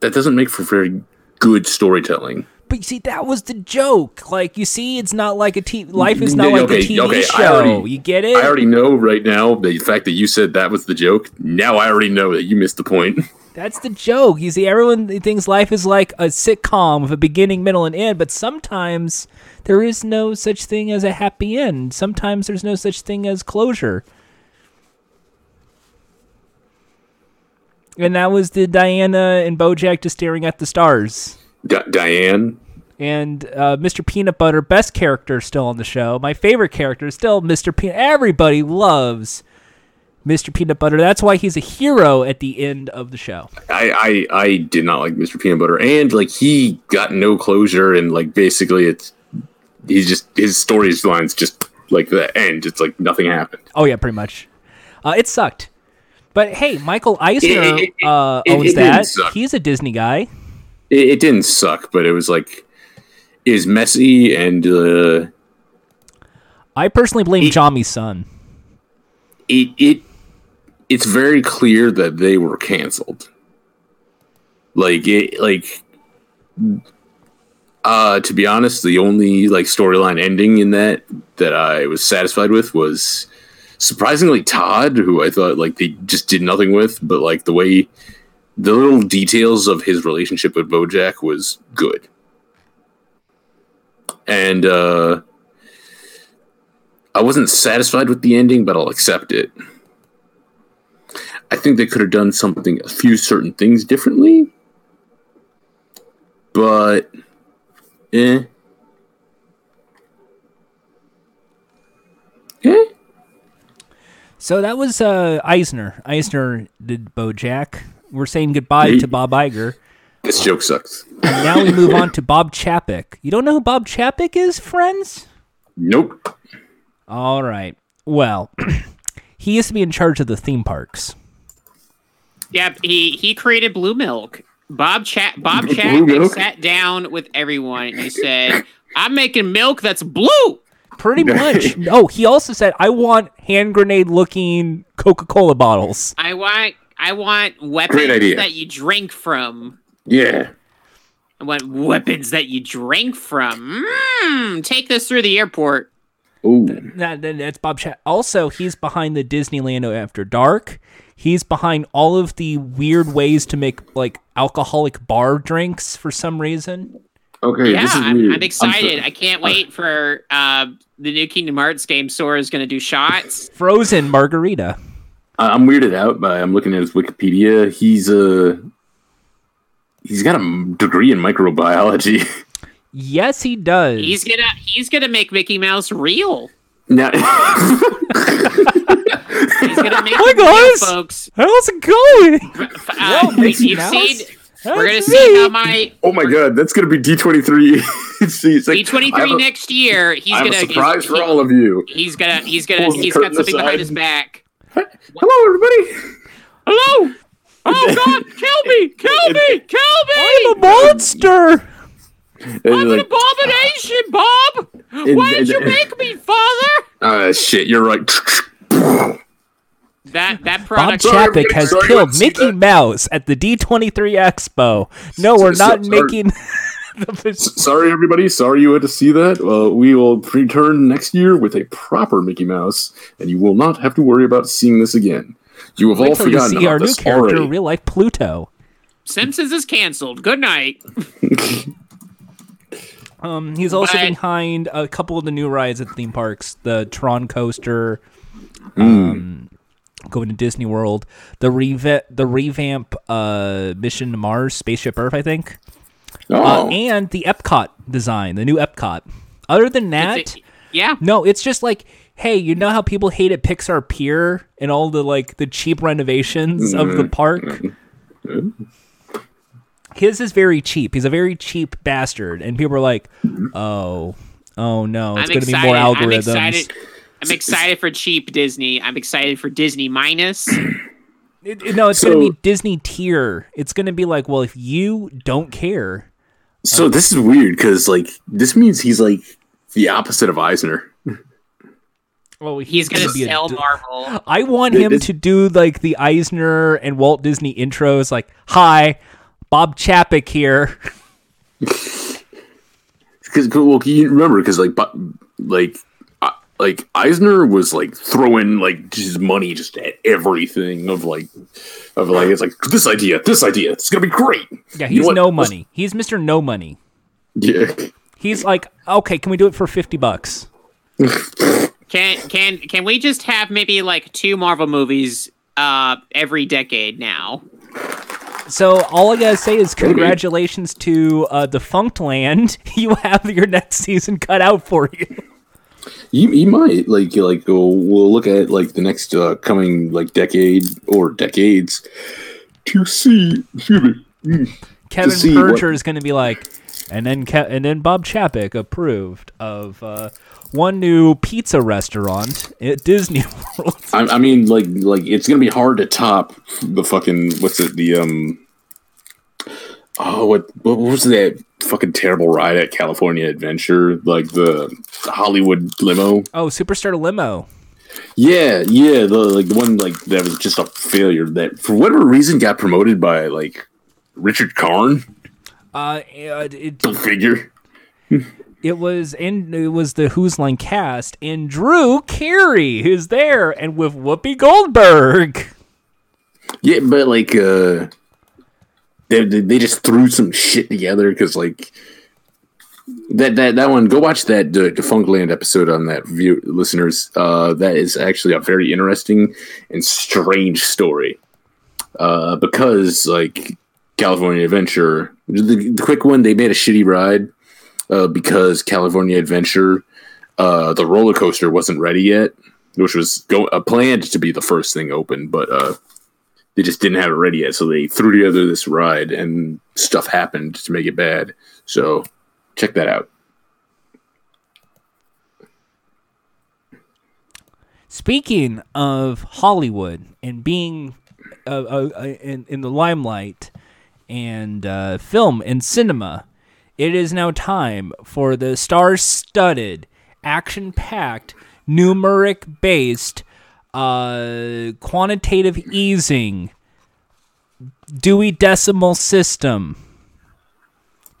S2: that doesn't make for very good storytelling.
S1: But you see, that was the joke. Like, you see, it's not like a TV. Life is not
S2: Okay,
S1: like a TV
S2: okay,
S1: show.
S2: already-
S1: you get it?
S2: I already know right now the fact that you said that was the joke. Now I already know that you missed the point.
S1: That's the joke. You see, everyone thinks life is like a sitcom with a beginning, middle, and end, but sometimes there is no such thing as a happy end. Sometimes there's no such thing as closure. And that was the Diana and Bojack just staring at the stars.
S2: Di- Diane,
S1: And uh, Mr. Peanut Butter, best character still on the show. My favorite character is still Mr. Peanut. Everybody loves Mr. Peanut Butter. That's why he's a hero at the end of the show.
S2: I, I I did not like Mr. Peanut Butter, and like he got no closure, and like basically it's he's just his storylines just like the end. It's like nothing happened.
S1: Oh yeah, pretty much. Uh, it sucked. But hey, Michael Eisner
S2: It- it- it-
S1: uh, owns that. He's a Disney guy.
S2: It, it didn't suck, but it was like it was messy and uh,
S1: I personally blame Jami's son.
S2: it it it's very clear that they were canceled. Like it like uh to be honest, the only like storyline ending in that that I was satisfied with was surprisingly Todd, who I thought like they just did nothing with, but like the way the little details of his relationship with Bojack was good. And uh I wasn't satisfied with the ending, but I'll accept it. I think they could have done something, a few certain things differently, but eh. Eh?
S1: So that was uh, Eisner. Eisner did BoJack. We're saying goodbye to Bob Iger.
S2: This joke sucks.
S1: And now we move on to Bob Chapek. You don't know who Bob Chapek is, friends?
S2: Nope.
S1: All right. Well, he used to be in charge of the theme parks.
S3: Yep, he he created Blue Milk. Bob Chat Bob
S2: Blue
S3: Chapek sat down with everyone and he said, "I'm making milk that's blue."
S1: Pretty much. No, he also said, I want hand grenade looking Coca Cola bottles.
S3: I want I want weapons
S2: Great idea.
S3: that you drink from.
S2: Yeah.
S3: I want weapons that you drink from. Mm, take this through the airport.
S2: Ooh.
S1: That, that- that's Bob Chapek. Also, he's behind the Disneyland After Dark. He's behind all of the weird ways to make like alcoholic bar drinks for some reason.
S2: Okay,
S3: yeah,
S2: this is
S3: I'm,
S2: weird.
S3: I'm excited.
S2: so-
S3: I can't wait for uh, the new Kingdom Hearts game. Sora is going to do shots.
S1: Frozen margarita.
S2: I- I'm weirded out by I'm looking at his Wikipedia. He's uh he's got a degree in microbiology.
S1: Yes, he does.
S3: He's gonna he's gonna make Mickey Mouse real.
S2: now,
S3: He's gonna make
S1: Hi,
S3: him real, folks.
S1: How's it going?
S3: Uh,
S1: Well, Mickey
S3: you've
S1: Mouse,
S3: seen. We're gonna
S1: that's
S3: see how my
S2: oh my god, that's gonna be D23. See, it's like,
S3: D twenty
S2: I have
S3: three
S2: a-
S3: next year. He's
S2: I have
S3: gonna
S2: a surprise
S3: he's,
S2: for all of you.
S3: He's gonna he's gonna he's got something behind his back.
S2: Hello, everybody.
S3: Hello. Oh God! Kill me! Kill me! Kill me!
S1: I'm a monster.
S3: I'm an abomination, Bob. Why
S2: did
S3: you make me, Father?
S2: uh, shit, you're right.
S3: That that
S1: Bob
S3: product.
S2: Sorry,
S1: Chapek has
S2: sorry,
S1: killed Mickey. Mouse at the D23 Expo. No, we're not making. the,
S2: Sorry, everybody. Sorry you had to see that. Well, we will return next year with a proper Mickey Mouse, and you will not have to worry about seeing this again. You have all
S1: wait till you
S2: forgotten
S1: see
S2: about
S1: our new character,
S2: already.
S1: real life Pluto.
S3: Simpsons is canceled. Good night.
S1: Um, he's also
S3: But-
S1: behind a couple of the new rides at theme parks, the Tron coaster,
S2: Hmm.
S1: um, going to Disney World, the reva- the revamp uh, Mission to Mars, Spaceship Earth, I think, uh,
S2: oh,
S1: and the Epcot design, the new Epcot. Other than that,
S3: It's a- yeah.
S1: no, it's just like, hey, you know how people hate at Pixar Pier and all the like the cheap renovations of
S2: Mm-hmm.
S1: the park. His is very cheap. He's a very cheap bastard, and people are like, "Oh, oh no, it's going to be
S3: excited.
S1: more
S3: I'm
S1: algorithms."
S3: excited. I'm excited for cheap Disney. I'm excited for Disney minus.
S1: It- it- no, it's going to be Disney tier. It's going to be like, well, if you don't care,
S2: so this is weird because like this means he's like the opposite of Eisner.
S1: well,
S3: He's gonna
S1: be
S3: sell
S1: d-
S3: Marvel.
S1: I want him to do like the Eisner and Walt Disney intros, like, "Hi, Bob Chapek here."
S2: Because well, you remember because like bu- like like Eisner was like throwing like his money just at everything of like of like it's like this idea, this idea, it's gonna be great.
S1: Yeah,
S2: You know
S1: he's
S2: what?
S1: no
S2: Let's-
S1: money. He's Mister No Money.
S2: Yeah.
S1: He's like, okay, can we do it for fifty bucks?
S3: Can can can we just have maybe like two Marvel movies uh every decade now?
S1: So all I gotta say is congratulations to uh, Defunctland. You have your next season cut out for you.
S2: You, you might like like we'll, we'll look at like the next uh, coming like decade or decades to see. Excuse me. mm,
S1: Kevin Perjurer is going to be like, and then Ke- and then Bob Chapek approved of uh, one new pizza restaurant at Disney World.
S2: I, I mean, like like it's gonna be hard to top the fucking what's it the um. Oh, what what was that fucking terrible ride at California Adventure? Like the, Hollywood limo.
S1: Oh, Superstar Limo.
S2: Yeah, yeah, the like the one like that was just a failure that for whatever reason got promoted by like Richard Karn.
S1: Uh, it,
S2: Go figure.
S1: it was in it was the Whose Line cast, and Drew Carey who's there, and with Whoopi Goldberg.
S2: Yeah, but like uh they they just threw some shit together because like that that that one. Go watch that uh, Defunctland episode on that. View listeners, uh, that is actually a very interesting and strange story. Uh, because like California Adventure, the, the quick one, they made a shitty ride uh, because California Adventure, uh, the roller coaster wasn't ready yet, which was go- uh, planned to be the first thing open, but uh, they just didn't have it ready yet. So they threw together this ride, and stuff happened to make it bad. So check that out.
S1: Speaking of Hollywood and being uh, uh, uh, in, in the limelight and uh, film and cinema, it is now time for the star studded, action packed, numeric based, uh, quantitative easing, Dewey Decimal System,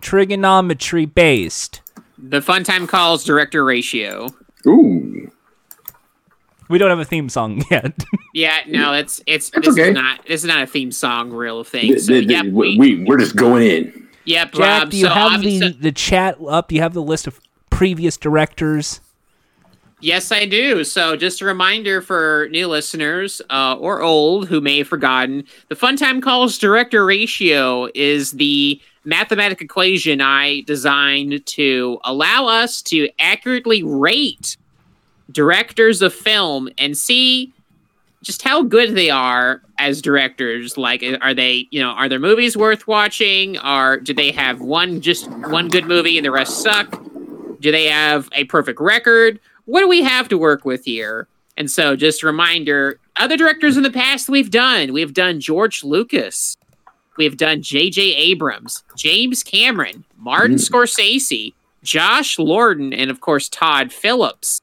S1: trigonometry based.
S3: The fun time calls director ratio.
S2: Ooh,
S1: We don't have a theme song yet.
S3: Yeah, no, it's it's
S2: That's
S3: this
S2: okay.
S3: is not this is not a theme song real thing.
S2: Th-
S3: So
S2: th- th-
S3: yep,
S2: we,
S3: we,
S2: we we're just going in.
S3: yep.
S1: Jack,
S3: um,
S1: do you
S3: so
S1: have
S3: obviously-
S1: the, the chat up? Do you have the list of previous directors?
S3: Yes, I do. So, just a reminder for new listeners uh, or old who may have forgotten, the Fun Time Calls director ratio is the mathematical equation I designed to allow us to accurately rate directors of film and see just how good they are as directors. Like are they you know are their movies worth watching? Or do they have one just one good movie and the rest suck? Do they have a perfect record what do we have to work with here and so just a reminder other directors in the past we've done we've done george lucas we've done jj abrams james cameron martin scorsese josh lorden and of course todd phillips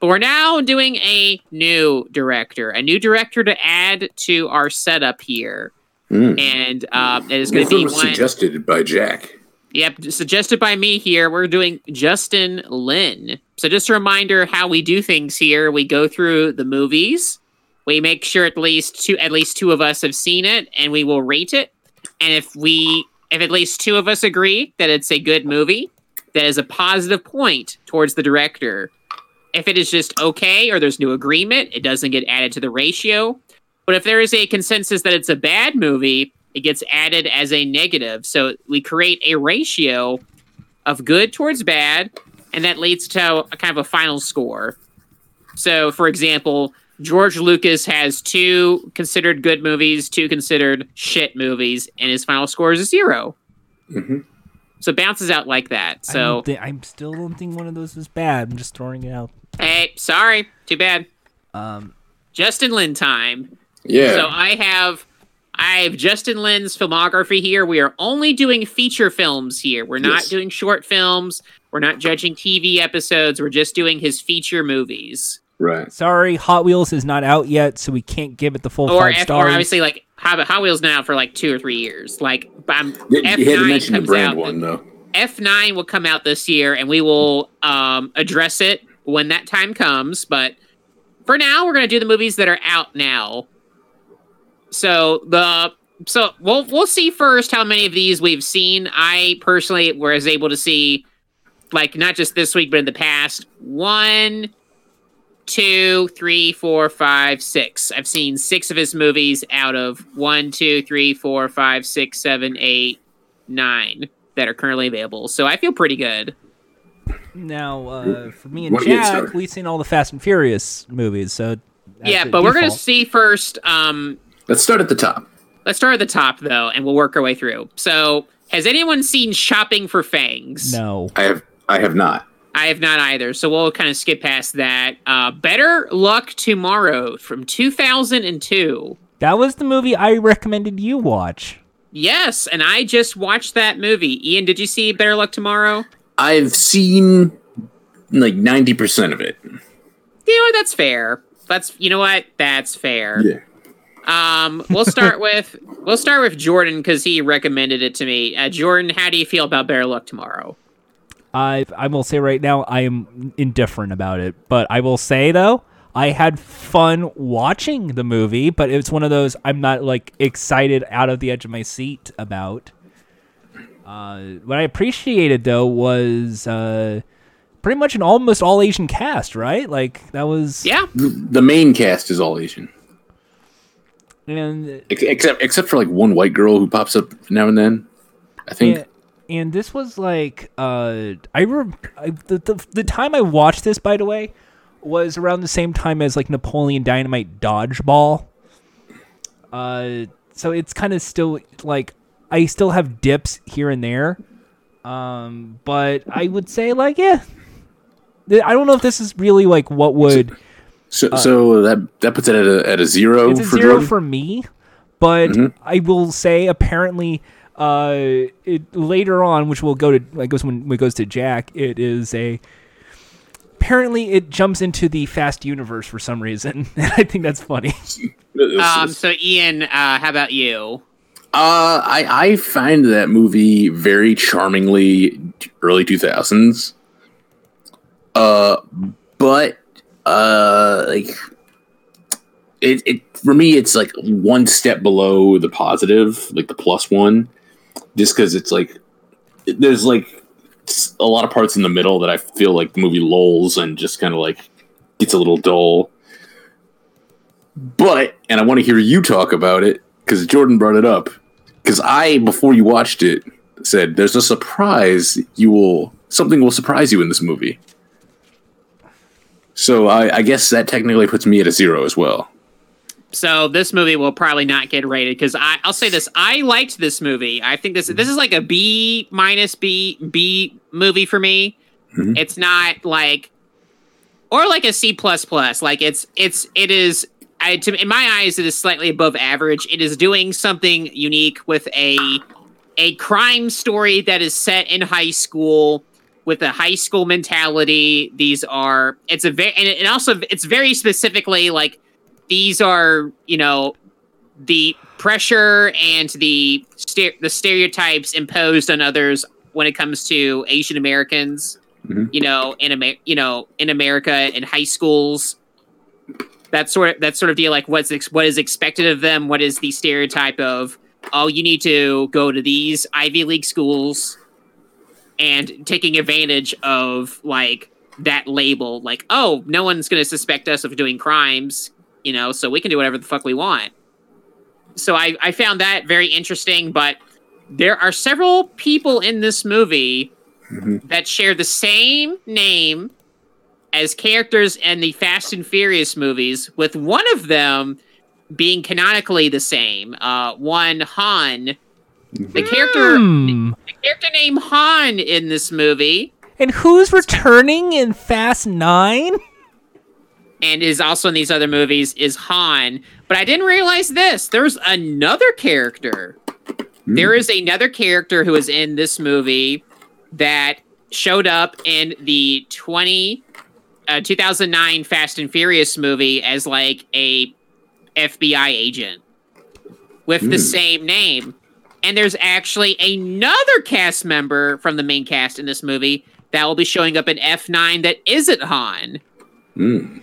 S3: but we're now doing a new director, a new director to add to our setup here.
S2: Mm.
S3: And um, it is going to be
S2: one. suggested by Jack.
S3: Yep, suggested by me here. We're doing Justin Lin. So just a reminder how we do things here. We go through the movies. We make sure at least two at least two of us have seen it and we will rate it. And if we if at least two of us agree that it's a good movie, that is a positive point towards the director. If it is just okay or there's no agreement, it doesn't get added to the ratio. But if there is a consensus that it's a bad movie, it gets added as a negative. So we create a ratio of good towards bad, and that leads to a kind of a final score. So, for example, George Lucas has two considered good movies, two considered shit movies, and his final score is a 0
S2: Mhm.
S3: So it bounces out like that. So,
S1: don't thi- I'm still don't think one of those is bad. I'm just throwing it out.
S3: hey, sorry, too bad.
S1: Um,
S3: Justin Lin time.
S2: Yeah.
S3: So I have I have Justin Lin's filmography here. We are only doing feature films here. We're not
S2: Yes.
S3: doing short films. We're not judging TV episodes. We're just doing his feature movies.
S2: right.
S1: sorry, Hot Wheels is not out yet, so we can't give it the full
S3: Or,
S1: five
S3: F, or obviously like Hot, Hot Wheels now for like two or three years. Like um,
S2: You, you had to
S3: F9
S2: mention the
S3: comes
S2: brand
S3: out.
S2: one though.
S3: F9 will come out this year, and we will um, address it when that time comes. But for now, we're going to do the movies that are out now. So the so we'll we'll see first how many of these we've seen. I personally was able to see, like not just this week, but in the past, one, two, three, four, five, six. I've seen six of his movies out of one, two, three, four, five, six, seven, eight, nine that are currently available. So I feel pretty good.
S1: Now, uh, for me and
S2: Wanna
S1: Jack, we've seen all the Fast and Furious movies, so
S3: yeah,
S1: a
S3: but we're gonna see first. Um,
S2: Let's start at the top.
S3: let's start at the top though, and we'll work our way through. So, has anyone seen Shopping for Fangs?
S1: No,
S2: I have I have not.
S3: I have not either. So we'll kind of skip past that. Uh, Better Luck Tomorrow from 2002.
S1: that was the movie I recommended you watch.
S3: Yes, and I just watched that movie. Ian, did you see Better Luck Tomorrow?
S2: I've seen like ninety percent of it.
S3: You know, what? that's fair. That's you know what? That's fair.
S2: Yeah.
S3: Um, we'll start with we'll start with Jordan because he recommended it to me. Uh, Jordan, how do you feel about Better Luck Tomorrow?
S1: I I will say right now I am indifferent about it, but I will say though I had fun watching the movie, but it's one of those I'm not like excited out of the edge of my seat about. Uh, what I appreciated though was uh, pretty much an almost all Asian cast, right? Like that was
S3: Yeah,
S2: The, the main cast is all Asian,
S1: and
S2: Ex- except except for like one white girl who pops up now and then. I think.
S1: and, and this was like uh I, re- I the, the the time I watched this by the way was around the same time as like Napoleon Dynamite Dodgeball. Uh so it's kind of still like I still have dips here and there. Um but I would say like yeah. I don't know if this is really like what would
S2: So, so that that puts it at a, at a zero
S1: uh, it's a
S2: for
S1: zero
S2: Jordan.
S1: for me, but I will say apparently uh, it later on, which will go to I guess when it goes to Jack, it is a apparently it jumps into the Fast universe for some reason, and I think that's funny.
S3: Um, so Ian, uh, how about you?
S2: Uh, I I find that movie very charmingly early two thousands. Uh, but uh, like it it for me, it's like one step below the positive, like the plus one, just because it's like there's like a lot of parts in the middle that I feel like the movie lulls and just kind of like gets a little dull. But and I want to hear you talk about it because Jordan brought it up. Because I, before you watched it, said there's a surprise you will something will surprise you in this movie. So I, I guess that technically puts me at a zero as well.
S3: So this movie will probably not get rated because I'll say this: I liked this movie. I think this this is like a B minus B B movie for me.
S2: Mhm.
S3: It's not like or like a C plus plus. Like it's it's it is. I, to, in my eyes, it is slightly above average. It is doing something unique with a a crime story that is set in high school with a high school mentality. These are it's a very and, and also it's very specifically like these are you know the pressure and the ster- the stereotypes imposed on others when it comes to Asian Americans.
S2: Mhm.
S3: You know, in Amer- you know in America in high schools. That sort of that sort of deal, like what's ex- what is expected of them. What is the stereotype of? Oh, you need to go to these Ivy League schools, and taking advantage of like that label. Like, oh, no one's going to suspect us of doing crimes, you know, so we can do whatever the fuck we want. So I I found that very interesting, but there are several people in this movie
S2: Mhm.
S3: that share the same name as characters in the Fast and Furious movies, with one of them being canonically the same. Uh, one Han, the character,
S1: Hmm.
S3: the character named Han in this movie,
S1: And who's returning in Fast Nine?
S3: and is also in these other movies, is Han. But I didn't realize this. There's another character. There is another character who is in this movie that showed up in the 20 uh, 2009 Fast and Furious movie as like a FBI agent with the
S2: Hmm.
S3: same name. And there's actually another cast member from the main cast in this movie that will be showing up in F9 that isn't Han
S2: Mm.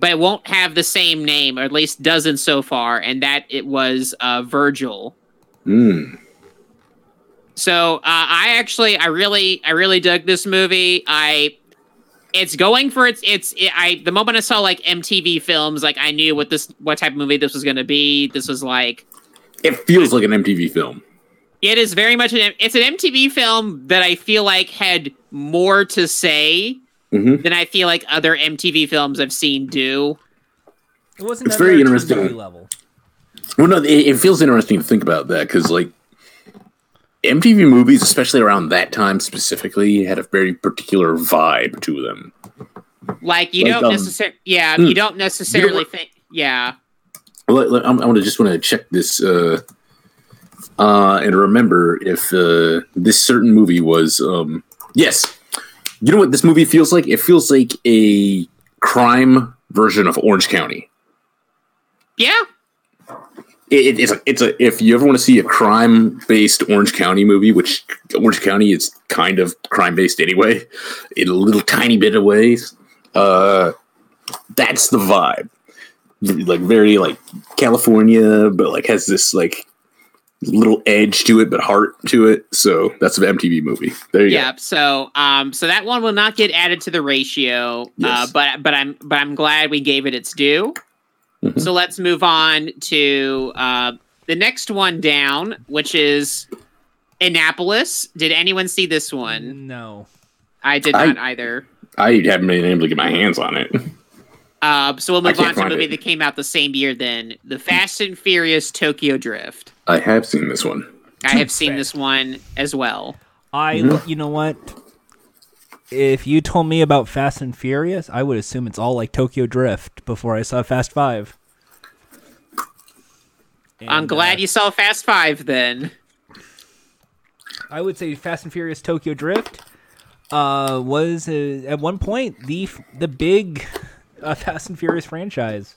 S3: but it won't have the same name, or at least doesn't so far, and that it was uh, Virgil.
S2: Mm.
S3: So uh, I actually, I really, I really dug this movie. I, it's going for its, it's, it, I. The moment I saw like MTV films, like I knew what this, what type of movie this was going to be. This was like,
S2: It feels like an MTV film.
S3: It is very much an it's an MTV film that I feel like had more to say
S2: Mhm.
S3: than I feel like other MTV films I've seen do.
S1: It wasn't
S2: It's very interesting.
S1: TV level.
S2: Well, no, it, it feels interesting to think about that because, like, MTV movies, especially around that time specifically, had a very particular vibe to them.
S3: Like you
S2: Like,
S3: don't
S2: um,
S3: necessarily yeah,
S2: hmm.
S3: you don't necessarily
S2: what-
S3: think yeah.
S2: I'm, I want to just want to check this uh, uh, and remember if uh, this certain movie was. Um, yes, you know what this movie feels like? It feels like a crime version of Orange County.
S3: Yeah.
S2: It, it- it's a, it's a if you ever want to see a crime based Orange County movie, which Orange County is kind of crime based anyway, in a little tiny bit of ways. Uh, that's the vibe. Like very like California, but like has this like little edge to it, but heart to it. So that's an MTV movie. There you
S3: Yeah, so um so that one will not get added to the ratio. Uh
S2: Yes.
S3: but but I'm but I'm glad we gave it its due.
S2: Mhm.
S3: So let's move on to uh the next one down, which is Annapolis. Did anyone see this one?
S1: No.
S3: I did
S2: I-
S3: not either.
S2: I haven't been able to get my hands on it.
S3: Uh, so we'll move on to a movie
S2: it.
S3: that came out the same year then, The Fast and Furious Tokyo Drift.
S2: I have seen this one.
S3: I have seen this one as well.
S1: I,
S2: Mm-hmm.
S1: you know what? If you told me about Fast and Furious, I would assume it's all like Tokyo Drift before I saw Fast Five.
S3: I'm glad
S1: uh,
S3: you saw Fast Five then.
S1: I would say Fast and Furious Tokyo Drift uh, was uh, at one point the the big uh, Fast and Furious franchise.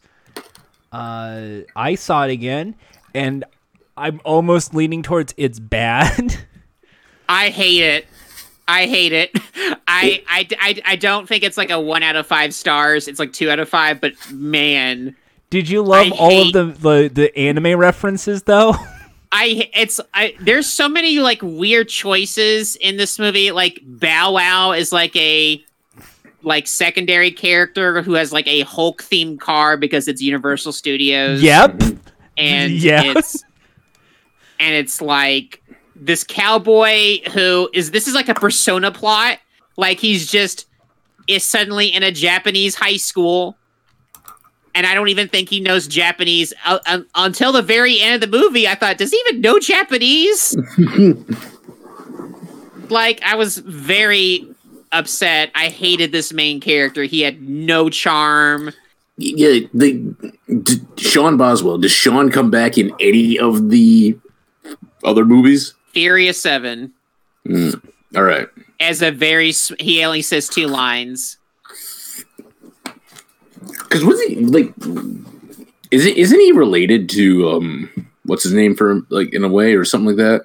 S1: Uh, I saw it again, and I'm almost leaning towards it's bad.
S3: I hate it. I hate it. I, I, I, I don't think it's like a one out of five stars. It's like two out of five, but man,
S1: Did you love
S3: I
S1: all
S3: hate-
S1: of the, the the anime references though?
S3: I it's I there's so many like weird choices in this movie. Like Bow Wow is like a like secondary character who has like a Hulk themed car because it's Universal Studios.
S1: yep.
S3: and
S1: Yeah.
S3: it's and it's like this cowboy who is this is like a persona plot like he's just is suddenly in a japanese high school and i don't even think he knows japanese uh, un- until the very end of the movie i thought does he even know japanese like i was very upset i hated this main character he had no charm
S2: Yeah, the d- Sean Boswell. Does Sean come back in any of the other movies?
S3: furious 7
S2: All right.
S3: as a very he only says two lines
S2: Because was he like? Is it isn't he related to um? What's his name for like in a way or something like that?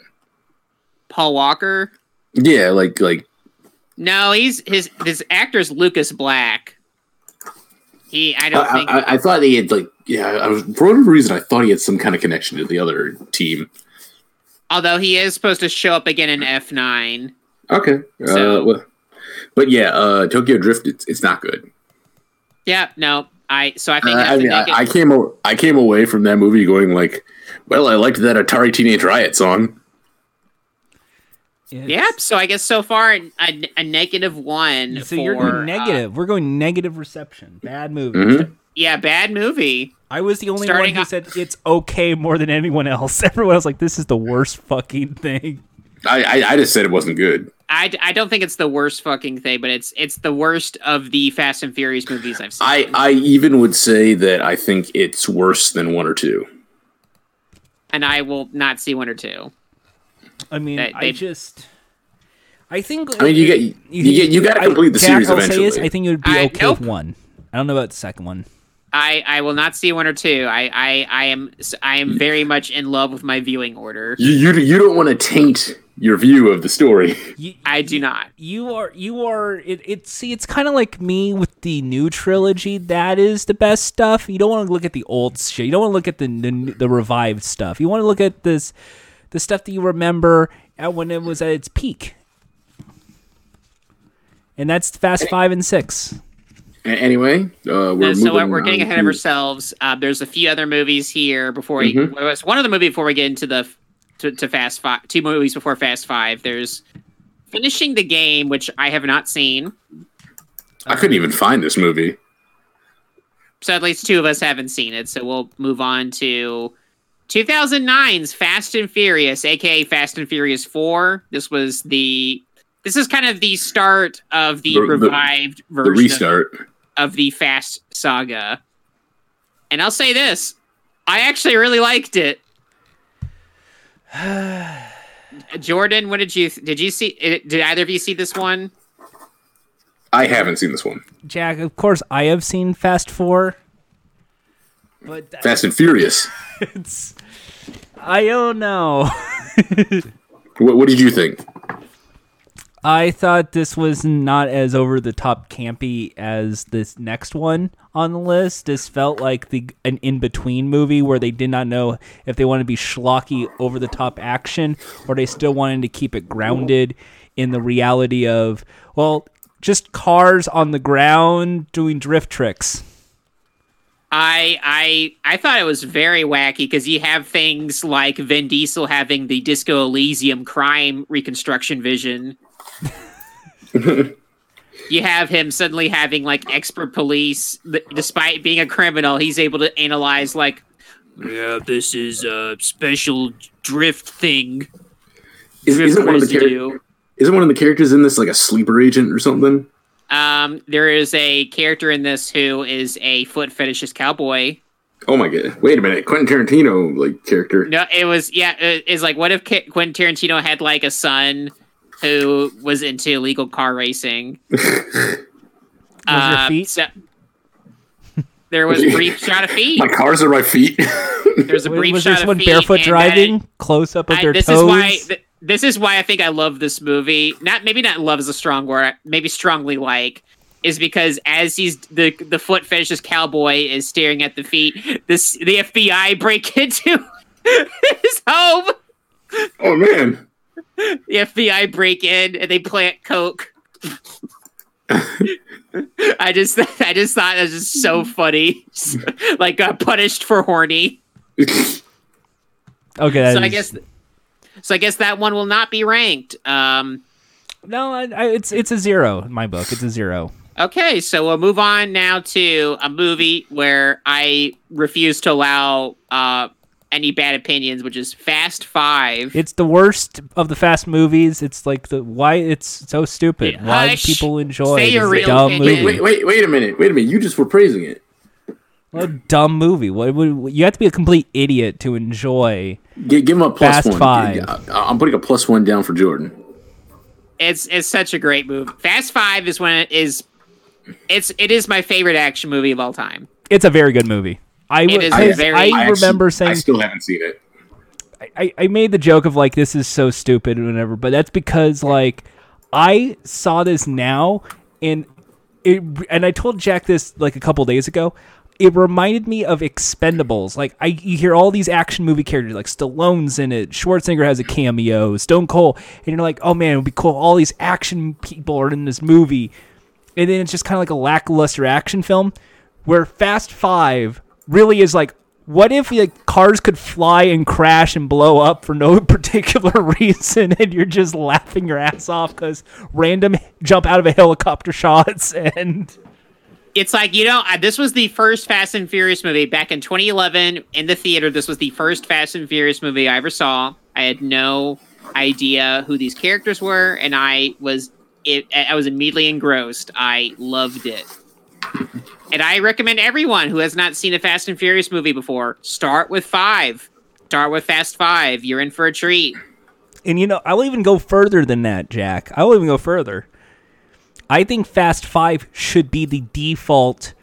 S3: paul walker
S2: Yeah, like like
S3: no he's his his actor's lucas black he i
S2: I,
S3: don't think
S2: I, I thought he had like yeah. I was for whatever reason I thought he had some kind of connection to the other team.
S3: although he is supposed to show up again in f9
S2: Okay.
S3: So-
S2: uh, well, but yeah, uh, Tokyo Drift. It's it's not good.
S3: yeah no i so i think
S2: Uh, I mean, I, I came I came away from that movie going like, well, I liked that Atari Teenage Riot song.
S1: It's-
S3: yeah so i guess so far a, a negative one
S1: So
S3: for,
S1: you're going
S3: uh,
S1: negative. We're going negative reception. Bad movie.
S2: Mhm.
S3: yeah bad movie
S1: I was the only
S3: Starting
S1: one who
S3: off-
S1: said it's okay more than anyone else. Everyone else like this is the worst fucking thing.
S2: I, I I just said it wasn't good.
S3: I, I don't think it's the worst fucking thing but it's it's the worst of the fast and furious movies i've seen
S2: I I even would say that I think it's worse than one or two.
S3: and i will not see one or two
S1: I mean,
S3: They-
S1: I just I think
S2: I mean, you get you, get you got to
S1: I-
S2: complete the
S1: Jack,
S2: series
S1: I'll say
S2: eventually.
S1: is, I think it would be
S3: I-
S1: okay
S3: nope.
S1: with one. I don't know about the second one.
S3: I, I will not see one or two. I, I, I am I am very much in love with my viewing order.
S2: you you you don't want to taint your view of the story.
S1: You,
S3: I do not.
S1: you are you are it, it see it's kind of like me with the new trilogy that is the best stuff you don't want to look at the old shit you don't want to look at the, the the revived stuff you want to look at this the stuff that you remember at when it was at its peak and that's fast five and six
S2: Anyway, uh, we're
S3: Uh, so
S2: moving
S3: we're getting
S2: on
S3: ahead of ourselves. Uh, there's a few other movies here before we.
S2: Mhm.
S3: well, one of the movie before we get into the to, to Fast Five, two movies before Fast Five. There's finishing the game, which I have not seen.
S2: I couldn't even find this movie.
S3: So at least two of us haven't seen it. So we'll move on to 2009's Fast and Furious, aka Fast and Furious 4. This was the this is kind of the start of the,
S2: The- the-
S3: revived
S2: The
S3: version of-
S2: restart.
S3: of the Fast saga. And I'll say this, I actually really liked it. Jordan, what did you did you see eh, did either of you see this one?
S2: I haven't seen this one.
S1: Jack, of course, I have seen Fast Four, but that-
S2: Fast and Furious.
S1: it's I don't know.
S2: What, what did you think?
S1: I thought this was not as over the top campy as this next one on the list. This felt like the an in between movie where they did not know if they wanted to be schlocky over the top action or they still wanted to keep it grounded in the reality of well, just cars on the ground doing drift tricks.
S3: I I I thought it was very wacky because you have things like Vin Diesel having the Disco Elysium crime reconstruction vision. you have him suddenly having like expert police, th- despite being a criminal, he's able to analyze like, yeah, this is a special drift thing.
S2: Is,
S3: Drift
S2: isn't, one of the char- isn't one of the characters in this like a sleeper agent or something?
S3: Um, there is a character in this who is a foot fetishist cowboy.
S2: Oh my god! Wait a minute, Quentin Tarantino like character.
S3: No, it was yeah. It, it's like what if Ki- Quentin Tarantino had like a son who was into illegal car racing? Uh,
S1: feet?
S3: so- there was a brief shot of feet.
S2: My cars are my feet.
S3: There's a brief
S1: was
S3: shot
S1: this
S3: of
S1: one
S3: feet.
S1: barefoot driving,
S3: then
S1: close up of
S3: I-
S1: their
S3: this
S1: toes?
S3: is why. Th- this is why I think I love this movie. Not maybe not love is a strong word. Maybe strongly like is because as he's the the foot fetishist cowboy is staring at the feet. This the FBI break into his home.
S2: oh man!
S3: the FBI break in and they plant coke. I just I just thought that was just so funny. like got punished for horny.
S1: okay, that
S3: so I
S1: is-
S3: guess so I guess that one will not be ranked. Um
S1: no, I, I, it's it's a zero in my book. It's a zero.
S3: okay, so we'll move on now to a movie where I refuse to allow uh any bad opinions, which is Fast Five.
S1: It's the worst of the fast movies. It's like the why it's so stupid.
S3: Yeah,
S1: why
S3: hush.
S1: do people enjoy
S3: Say
S1: this
S3: your real
S1: dumb
S3: opinion.
S1: movie?
S2: Wait, wait, wait a minute! Wait a minute! You just were praising it.
S1: What a dumb movie. What would you have to be a complete idiot to enjoy?
S2: G- give him a plus
S1: Fast
S2: one.
S1: Five.
S2: I- I'm putting a plus one down for Jordan.
S3: it's it's such a great movie. Fast Five is when it is it's it is my favorite action movie of all time.
S1: It's a very good movie. I
S3: It
S1: would.
S3: is
S1: I,
S3: very-
S1: I
S3: I
S1: remember
S2: actually- I still haven't seen it.
S1: I, I made the joke of like this is so stupid and whatever, but that's because like I saw this now and it and I told Jack this like a couple days ago. It reminded me of Expendables. Like I you hear all these action movie characters like Stallone's in it, Schwarzenegger has a cameo, Stone Cold, and you're like, oh man, it would be cool. All these action people are in this movie, and then it's just kind of like a lackluster action film. Where Fast Five really is like, what if like cars could fly and crash and blow up for no particular reason, and you're just laughing your ass off because random jump out of a helicopter shots and
S3: It's like you know uh, this was the first Fast and Furious movie back in 2011 in the theater. This was the first Fast and Furious movie I ever saw. I had no idea who these characters were, and I was it, I was immediately engrossed. I loved it. And I recommend everyone who has not seen a Fast and Furious movie before start with five. Start with Fast Five. You're in for a treat.
S1: And you know, I'll even go further than that, Jack. I'll even go further. I think Fast Five should be the default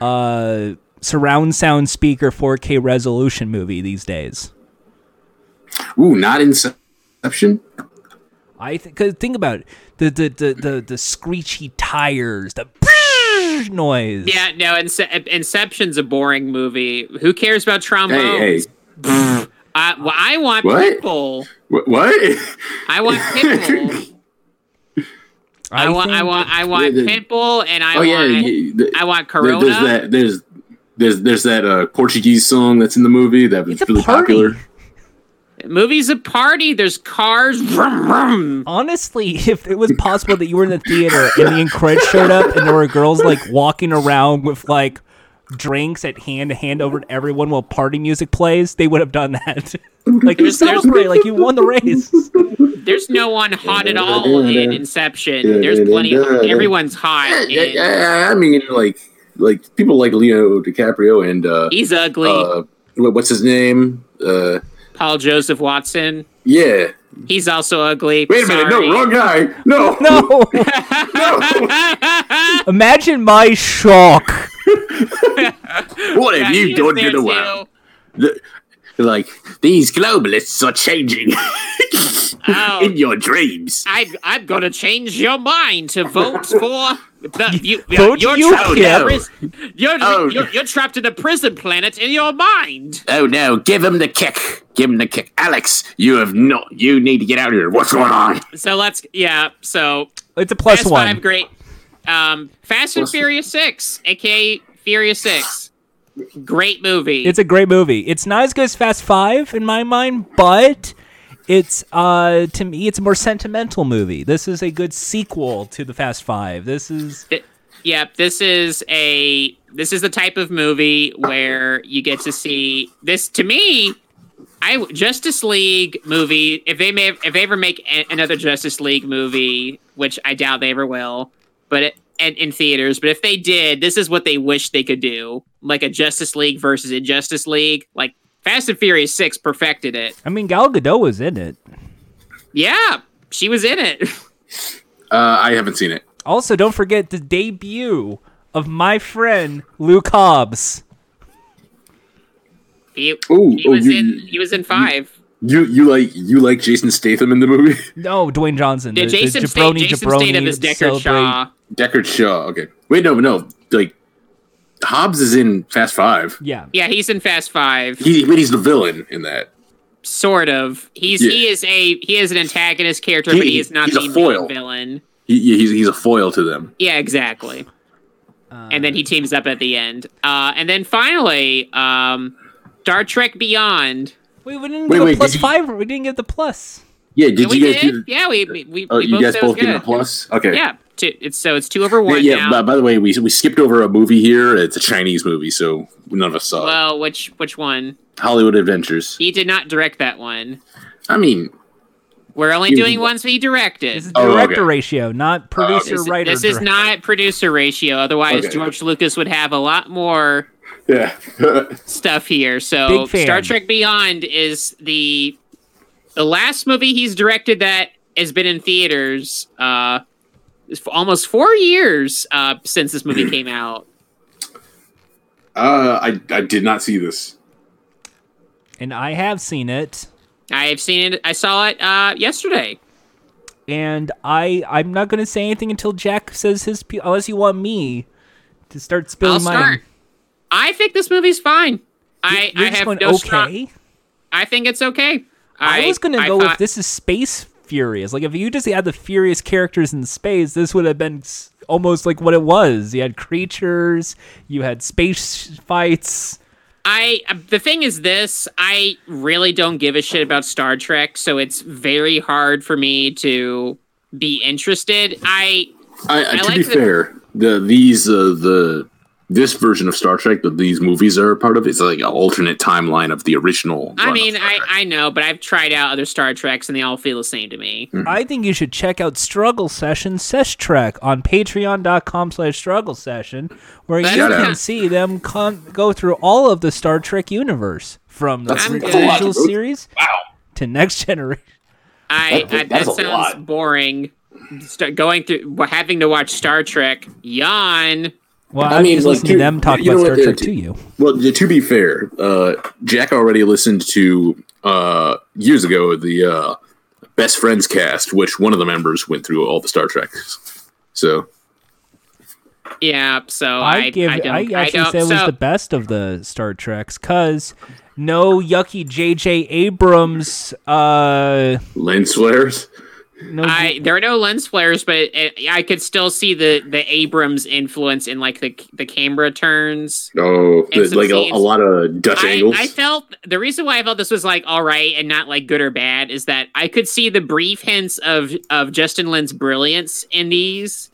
S1: uh, surround sound speaker 4K resolution movie these days.
S2: Ooh, not Inception.
S1: I think cause think about it. The the the the, the screechy tires, the noise.
S3: Yeah, no, Ince- Inception's a boring movie. Who cares about trombones?
S2: Hey, hey,
S3: I, well, I want
S2: What?
S3: Pitbull.
S2: What?
S3: I want Pitbull. I, want, I want, I want
S2: The- the-
S3: Pitbull, and I
S2: oh yeah,
S3: want,
S2: yeah, the-
S3: I want
S2: there-
S3: Corona.
S2: There's that. There's there's there's that uh, Portuguese song that's in the movie that was
S1: It's a
S2: really
S1: party.
S2: popular.
S3: Movie's a party. There's cars. Vroom, vroom.
S1: Honestly, if it was possible that you were in the theater and the Incred showed up and there were girls like walking around with like drinks at hand to hand over to everyone while party music plays, they would have done that. like you
S3: There's- there's-
S1: celebrate, like you won the race.
S3: There's no one hot at all in Inception. There's plenty. Of, everyone's hot.
S2: Yeah,
S3: in-
S2: yeah, I mean, like, like people like Leo DiCaprio and uh,
S3: He's ugly.
S2: uh, what's his name? Uh,
S3: Paul Joseph Watson.
S2: yeah.
S3: He's also ugly.
S2: Wait a minute, no, wrong guy. No,
S1: No, No. Imagine my shock.
S2: What have
S3: he
S2: you done to the
S3: too.
S2: world? The- Like these globalists are changing
S3: Oh.
S2: in your dreams.
S3: I've I'm going to change your mind to vote for. The, you,
S1: Vote
S3: you're,
S1: you
S3: trapped in pri- you're,
S2: Oh.
S3: you're, you're trapped in a prison planet in your mind.
S2: Oh no, give him the kick. Give him the kick. Alex, you have not. you need to get out of here. What's going on?
S3: So let's, yeah. So
S1: It's a plus
S3: Fast
S1: one.
S3: Five, great. Um, Fast and Furious Six, aka Furious Six, great movie.
S1: It's a great movie. It's not as good as Fast Five in my mind, but it's uh to me it's a more sentimental movie. This is a good sequel to the Fast Five. This is
S3: Th- yeah, this is a this is the type of movie where you get to see this. To me, I Justice League movie. If they may, if they ever make a, another Justice League movie, which I doubt they ever will, but it, and in theaters. But if they did, this is what they wish they could do, like a Justice League versus Injustice League. Like Fast and Furious Six perfected it.
S1: I mean Gal Gadot was in it.
S3: Yeah, she was in it.
S2: Uh, I haven't seen it.
S1: Also, don't forget the debut of my friend Luke Hobbs.
S3: He,
S2: Ooh,
S3: he
S2: oh,
S3: was
S2: you-
S3: in. He was in five.
S2: You you like you like Jason Statham in the movie?
S1: No, Dwayne Johnson.
S3: Yeah,
S1: the- the
S3: Jason, State,
S1: jabroni,
S3: Jason
S1: jabroni
S3: Statham is Deckard
S1: celebrate-
S3: Shaw.
S2: Deckard Shaw. Okay. Wait, no, no. Like Hobbs is in Fast Five.
S1: Yeah.
S3: Yeah, he's in Fast Five.
S2: He, but he's the villain in that.
S3: Sort of. He's
S2: Yeah.
S3: he is a he is an antagonist character,
S2: He-
S3: but he is not
S2: he's a
S3: the main
S2: foil.
S3: villain.
S2: He, he's he's a foil to them.
S3: Yeah, exactly. and then he teams up at the end. Uh, and then finally, um, Star Trek Beyond.
S1: Wait, we didn't
S2: Wait,
S1: get
S2: wait,
S1: the plus
S2: did you-
S1: five. We didn't get the plus.
S2: Yeah. Did
S3: we
S2: you guys
S3: did.
S2: do?
S3: yeah, we we we,
S2: Oh,
S3: we
S2: you
S3: both
S2: guys
S3: said it was
S2: both give it a plus. Okay.
S3: Yeah, two, it's so it's two over one
S2: yeah
S3: now.
S2: by, by the way, we we skipped over a movie here. It's a Chinese movie, so none of us saw it.
S3: well, which which one?
S2: Hollywood Adventures.
S3: He did not direct that one.
S2: I mean,
S3: We're only doing ones he directed.
S1: Oh, uh, this is
S2: Oh,
S1: director
S2: okay.
S1: ratio, not producer
S3: This,
S1: writer.
S3: this is
S1: director.
S3: not producer ratio. Otherwise,
S2: Okay.
S3: George Lucas would have a lot more
S2: yeah.
S3: stuff here. So, Star Trek Beyond is the the last movie he's directed that has been in theaters. Uh, it's for almost four years uh, since this movie came out.
S2: uh, I I did not see this.
S1: and I have seen it.
S3: I've seen it. I saw it uh, yesterday.
S1: and I I'm not gonna say anything until Jack says his pe- unless you want me to start
S3: I'll
S1: spilling mine.
S3: start. I think this movie's fine. I,
S1: You're
S3: I have
S1: going
S3: no
S1: okay.
S3: strong. I think it's okay.
S1: I, was gonna
S3: I
S1: go
S3: thought-
S1: with this is Space Furious. Like if you just had the Furious characters in space, this would have been almost like what it was. You had creatures, you had space fights.
S3: I the thing is this, I really don't give a shit about Star Trek, so it's very hard for me to be interested. I
S2: I, I,
S3: I
S2: to
S3: like
S2: be
S3: the-
S2: fair, the these uh, the this version of Star Trek that these movies are a part of is like an alternate timeline of the original.
S3: I mean, I I know, but I've tried out other Star Treks and they all feel the same to me. Mm-hmm.
S1: I think you should check out Struggle Session Sesh Trek on patreon.com slash struggle session where
S3: That's
S1: you
S2: Shout
S1: can
S2: out.
S1: see them con- go through all of the Star Trek universe from the
S2: That's-
S3: that's a lot,
S1: original series
S2: wow.
S1: to next generation.
S3: I,
S2: That-
S3: I that sounds
S2: lot.
S3: boring. Start going through having to watch Star Trek. Yawn.
S1: Well,
S2: I
S1: I
S2: mean,
S1: mean, just
S2: like,
S1: listen to them talk about Star Trek to you.
S2: Well, to be fair, uh, Jack already listened to uh, years ago the uh, Best Friends cast, which one of the members went through all the Star Treks. So
S3: Yeah, so
S1: I,
S3: I
S1: give.
S3: I,
S1: I,
S3: don't, I
S1: actually
S3: don't,
S1: say it was
S3: so,
S1: the best of the Star Treks because no yucky J.J. Abrams. Uh,
S2: lens flares.
S1: No,
S3: I there are no lens flares, but it, I could still see the the Abrams influence in like the the camera turns.
S2: Oh, the- like a, a lot of Dutch
S3: I,
S2: angles.
S3: I felt the reason why I felt this was like all right and not like good or bad is that I could see the brief hints of of Justin Lin's brilliance in these,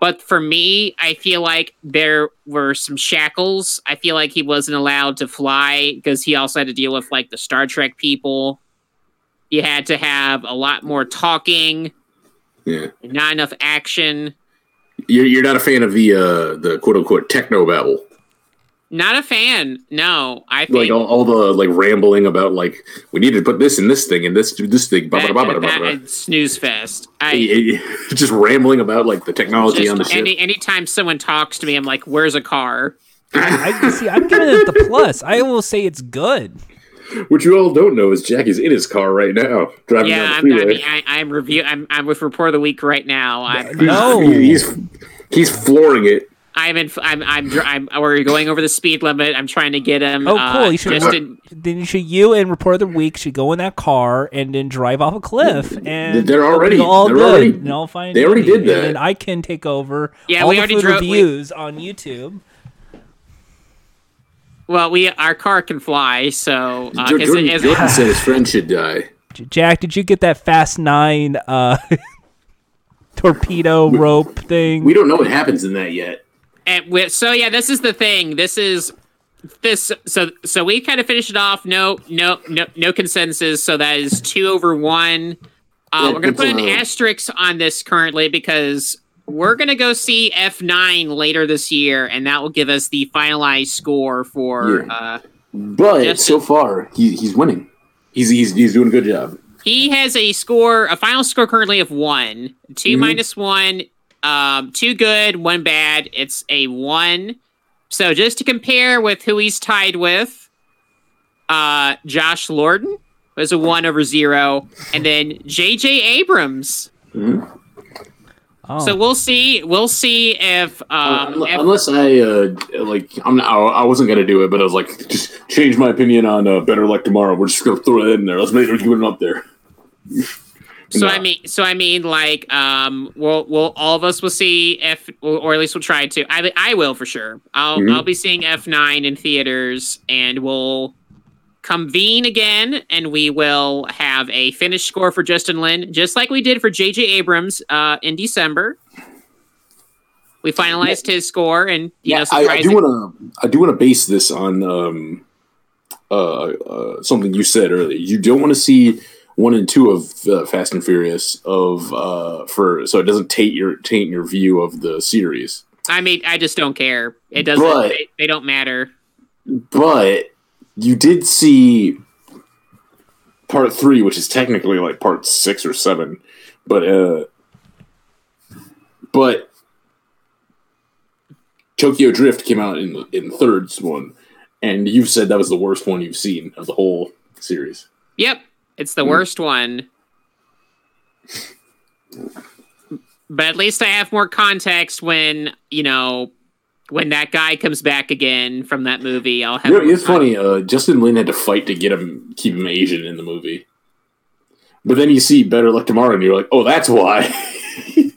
S3: but for me, I feel like there were some shackles. I feel like he wasn't allowed to fly because he also had to deal with like the Star Trek people. You had to have a lot more talking,
S2: yeah,
S3: not enough action.
S2: you're, you're not a fan of the uh, the quote unquote techno babble,
S3: Not a fan. No, I think
S2: like all, all the like rambling about like we need to put this in this thing and this this thing. Blah,
S3: that,
S2: blah, blah, blah, blah, blah.
S3: snooze fest. I
S2: just rambling about like the technology
S3: just
S2: on the ship.
S3: any anytime someone talks to me, I'm like, "Where's a car?"
S1: I see. I'm giving it the plus. I will say it's good.
S2: What you all don't know is Jackie's in his car right now, driving
S3: Yeah,
S2: down
S3: I'm,
S2: the
S3: I
S2: freeway.
S3: mean, I, I'm review. I'm, I'm with report of the week right now. I'm,
S1: No.
S2: he's he's flooring it.
S3: I'm in. I'm. I'm. I'm. We're going over the speed limit. I'm trying to get him.
S1: Oh,
S3: uh,
S1: cool. You should
S3: just in-
S1: then you should you and report of the week should go in that car and then drive off a cliff and
S2: They're already-
S1: all
S2: they're
S1: good
S2: already-
S1: and all fine.
S2: they already
S1: dandy.
S2: did that.
S1: And I can take over.
S3: Yeah,
S1: all
S3: we
S1: the
S3: already
S1: food
S3: drove- we-
S1: reviews on YouTube.
S3: Well, we our car can fly, so uh, 'cause
S2: Jordan,
S3: it is-
S2: Jordan said his friend should die.
S1: Jack, did you get that Fast Nine uh, torpedo rope thing?
S2: We don't know what happens in that yet.
S3: And we, so yeah, this is the thing. This is this. So so we kind of finished it off. No no no no consensus. So that is two over one. Uh,
S2: Yeah,
S3: we're gonna put an asterisk on this currently because we're gonna go see F nine later this year, and that will give us the finalized score for.
S2: Yeah.
S3: Uh,
S2: But
S3: Yes,
S2: so far, he, he's winning. He's, he's he's doing a good job.
S3: he has a score, a final score currently of one. 2
S2: Mhm.
S3: minus one, um, two good, one bad. It's a one. So just to compare with who he's tied with, uh, Josh Lorden was a one over zero, and then J.J. Abrams.
S1: Oh.
S3: So we'll see. We'll see if um,
S2: Unle-
S3: if-
S2: Unless I uh, like, I'm not, I I wasn't gonna do it, but I was like, just change my opinion on uh, Better Luck Tomorrow. We're just gonna throw it in there. Let's make it it up there.
S3: So
S2: No.
S3: I mean, so I mean, like, um, we'll, we'll all of us will see if, or at least we'll try to. I, I will for sure. I'll,
S2: Mhm.
S3: I'll be seeing F nine in theaters, and we'll convene again, and we will have a finished score for Justin Lin, just like we did for J.J. Abrams, uh, in December. We finalized his score, and you know,
S2: I, I do want to. I do want to base this on um, uh, uh, something you said earlier. You don't want to see one and two of uh, Fast and Furious of uh, for so it doesn't taint your taint your view of the series.
S3: I mean, I just don't care. It doesn't.
S2: But-
S3: they, they don't matter.
S2: But you did see part three, which is technically like part six or seven, but uh, but Tokyo Drift came out in the in the third one, and you've said that was the worst one you've seen of the whole series.
S3: Yep, it's the worst one. But at least I have more context when you know when that guy comes back again from that movie. I'll have.
S2: You know, it's funny. Uh, Justin Lin had to fight to get him keep him Asian in the movie, but then you see Better Luck Tomorrow, and you're like, oh, that's why.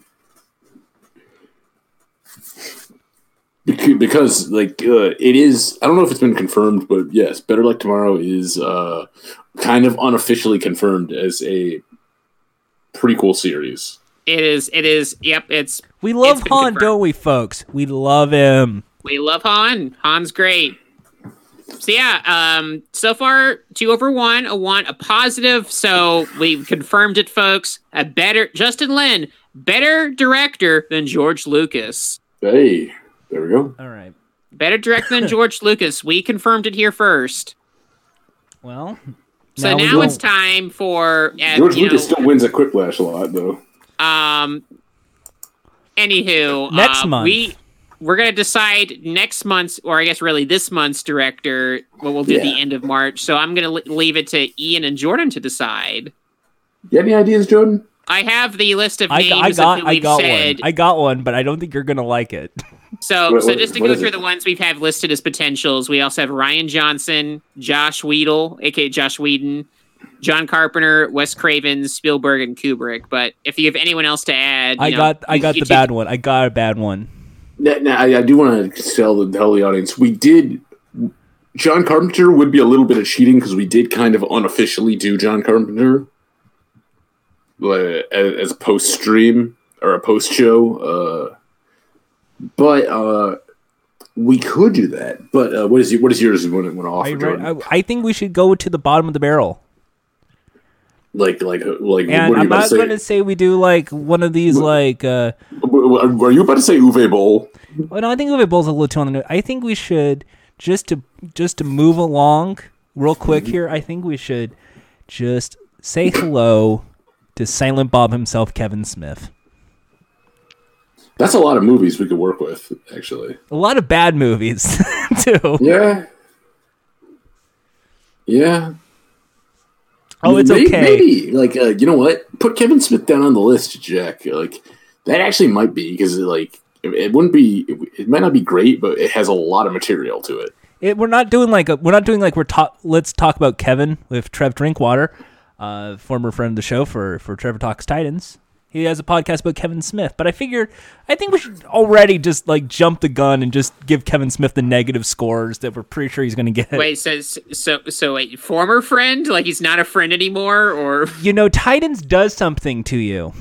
S2: Because like uh, it is i don't know if it's been confirmed but yes better luck tomorrow is uh kind of unofficially confirmed as a prequel series
S3: It is. It is. Yep. It's.
S1: we love
S3: it's
S1: Han,
S3: confirmed.
S1: don't we, folks? We love him.
S3: We love Han. Han's great. So yeah. Um. So far, two over one. A one. A positive. So we confirmed it, folks. A better Justin Lin, better director than George Lucas.
S2: hey there we go
S1: All right.
S3: Better director than George Lucas. We confirmed it here first.
S1: Well,
S3: So
S1: we
S3: now,
S1: will-
S3: it's time for uh,
S2: george
S3: you
S2: lucas
S3: know,
S2: still wins at quiplash a lot though
S3: um. Anywho,
S1: Next
S3: uh,
S1: month.
S3: we we're gonna decide next month's, or I guess really this month's director. What we'll do at the end of March. So I'm gonna li- leave it to Ian and Jordan to decide.
S2: you have any ideas jordan
S3: I have the list of
S1: I,
S3: names
S1: I got
S3: who
S1: I
S3: we've
S1: got
S3: said.
S1: one. I got one, but I don't think you're gonna like it.
S3: So,
S2: What-
S3: so just to go through
S2: it?
S3: the ones we've had listed as potentials, we also have Rian Johnson, Josh Whedon, aka Josh Whedon, John Carpenter, Wes Craven, Spielberg, and Kubrick. But if you have anyone else to add,
S1: I
S3: know,
S1: got I got
S3: you
S1: the
S3: take-
S1: bad one. I got a bad one.
S2: Now, now, I, I do want to tell the, tell the audience we did. John Carpenter would be a little bit of cheating because we did kind of unofficially do John Carpenter uh, as, as a post stream or a post show. Uh, but uh, we could do that. But uh, what is what is yours? Want to offer?
S1: I, I, I think we should go to the bottom of the barrel.
S2: Like like like
S1: And
S2: are
S1: I'm not going to say we do like one of these like. uh
S2: Were you about to say Uwe Boll?
S1: Well, no, I think Uwe Boll's a little too on the. I think we should just to just to move along real quick here. I think we should just say hello to Silent Bob himself, Kevin Smith.
S2: That's a lot of movies we could work with, actually.
S1: A lot of bad movies too.
S2: Yeah. Yeah.
S1: Oh, it's
S2: May-
S1: okay.
S2: Maybe like uh, you know what? Put Kevin Smith down on the list, Jack. Like that actually might be because like it, it wouldn't be. It, it might not be great, but it has a lot of material to it.
S1: It, we're not doing like a, we're not doing like we're talk. Let's talk about Kevin with Trev Drinkwater, uh, former friend of the show for for Trevor Talks Titans. He has a podcast about Kevin Smith, but I figured I think we should already just like jump the gun and just give Kevin Smith the negative scores that we're pretty sure he's going to get.
S3: Wait, so so so wait, former friend? Like he's not a friend anymore, or
S1: You know, Titans does something to you.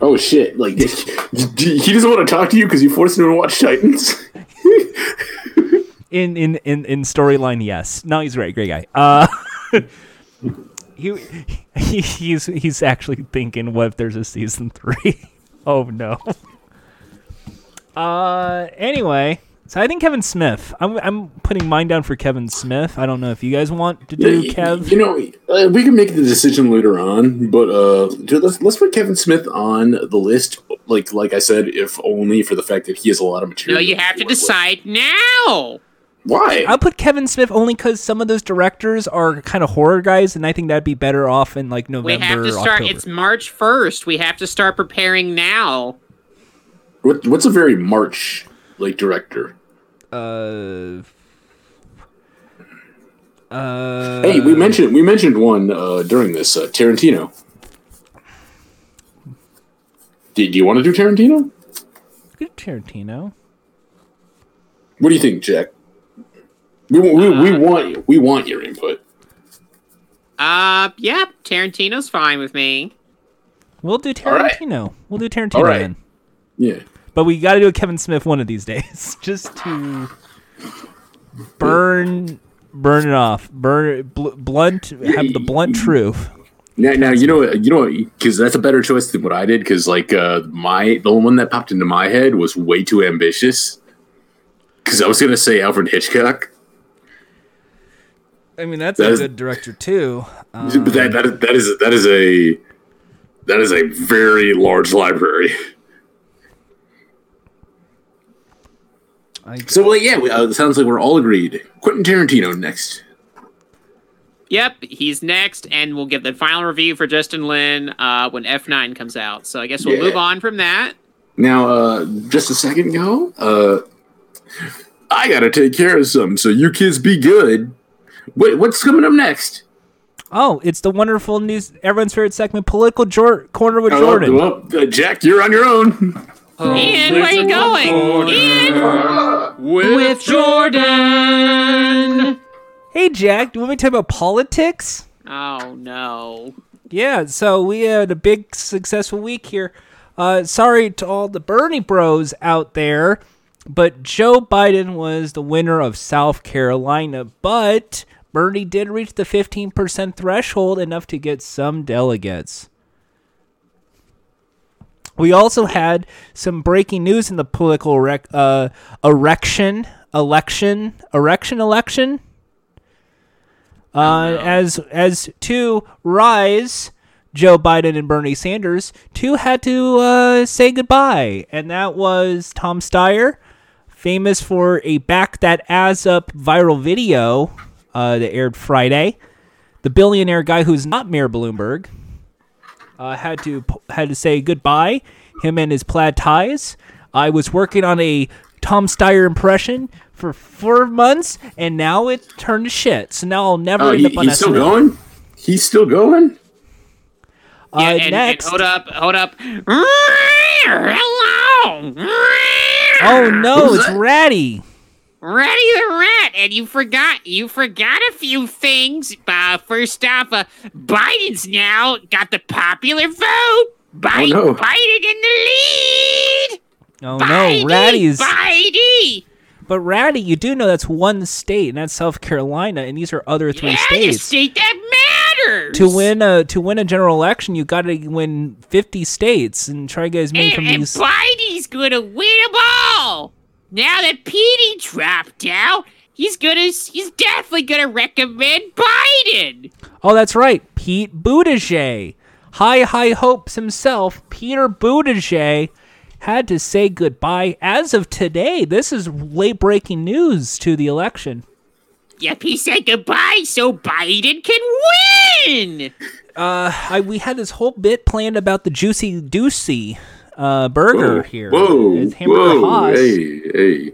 S2: Oh shit! Like he doesn't want to talk to you because you forced him to watch Titans.
S1: In in in, in storyline, yes. No, he's a great, great guy. Uh, he, he he's he's actually thinking, what if there's a season three? oh no. Uh, anyway, so I think Kevin Smith. I'm I'm putting mine down for Kevin Smith. I don't know if you guys want to do Kev.
S2: You know, uh, we can make the decision later on, but uh, dude, let's let's put Kevin Smith on the list. Like like I said, if only for the fact that he has a lot of material.
S3: no?
S2: material.
S3: You have to
S2: work with.
S3: decide now.
S2: Why?
S1: I'll put Kevin Smith only because some of those directors are kind of horror guys, and I think that'd be better off in like November.
S3: We have to start.
S1: October.
S3: It's March first. We have to start preparing now.
S2: What, what's a very March like director?
S1: uh, uh,
S2: hey, we mentioned we mentioned one uh, during this uh, Tarantino. Do you want to do Tarantino?
S1: good Tarantino.
S2: What do you think, Jack? We, we, we want we want your input.
S3: Uh, yeah, Tarantino's fine with me.
S1: We'll do
S2: All right.
S1: Tarantino. We'll do Tarantino
S2: All right.
S1: then.
S2: Yeah.
S1: But we got to do a Kevin Smith one of these days, just to burn, burn it off, burn bl- blunt, have the blunt truth.
S2: Now, now you know you know because that's a better choice than what I did. Because like uh, my the one that popped into my head was way too ambitious. Because I was gonna say Alfred Hitchcock,
S1: I mean, that's
S2: That
S1: a
S2: is-
S1: good director too.
S2: but that that is, that is that is a that is a very large library.
S1: I,
S2: So well, yeah, we, uh, it sounds like we're all agreed. Quentin Tarantino next.
S3: Yep, he's next, and we'll give the final review for Justin Lin uh, when F9 comes out. So I guess we'll
S2: Yeah.
S3: move on from that.
S2: Now, uh, just a second ago, uh, I gotta take care of something. So you kids be good. Wait, what's coming up next?
S1: oh, it's the wonderful news, everyone's favorite segment, political Jor- corner with Jordan.
S2: Oh, well, uh, Jack, you're on your own.
S3: Ian, where are you going? Ian! With Jordan!
S1: Hey, Jack, do you want me to talk about politics?
S3: Oh, no.
S1: Yeah, so we had a big successful week here. Uh, sorry to all the Bernie bros out there, but Joe Biden was the winner of South Carolina, but Bernie did reach the 15% threshold, enough to get some delegates. We also had some breaking news in the political rec- uh, erection, election, erection, election. Uh, as as two rise, Joe Biden and Bernie Sanders, two had to uh, say goodbye, and that was Tom Steyer, famous for a back that ass up viral video uh, that aired Friday. The billionaire guy who's not Mayor Bloomberg uh, had to had to say goodbye. Him and his plaid ties. I was working on a Tom Steyer impression for four months, and now it turned to shit. So now I'll never
S2: Oh,
S1: end
S2: he,
S1: up on
S2: he's still going. He's still going.
S1: Uh,
S3: Yeah, and, and
S1: next.
S3: hold up, hold up. Hello.
S1: oh no,
S2: Who's
S1: it's
S2: that?
S1: Ratty.
S3: Ratty the Rat, and you forgot you forgot a few things. Uh, first off, uh, Biden's now got the popular vote. Biden,
S2: no.
S3: Biden in the lead.
S1: Oh
S3: Biden,
S1: no, Ratty's.
S3: Biden.
S1: But Ratty, you do know that's one state, and that's South Carolina, and these are other three
S3: Yeah, the
S1: states.
S3: state that matters.
S1: To win a to win a general election, you got to win fifty states and try to get as many
S3: and,
S1: from
S3: and
S1: these.
S3: Biden's gonna win them all. Now that Petey dropped out, he's gonna he's definitely gonna recommend Biden.
S1: Oh, that's right, Pete Buttigieg, high high hopes himself, Peter Buttigieg, had to say goodbye as of today. This is late breaking news to the election.
S3: Yep, he said goodbye so Biden can win.
S1: Uh, I we had this whole bit planned about the juicy doocy uh, burger
S2: Whoa,
S1: here.
S2: Whoa,
S1: It's Hamburger
S2: whoa,
S1: Haas.
S2: hey, hey.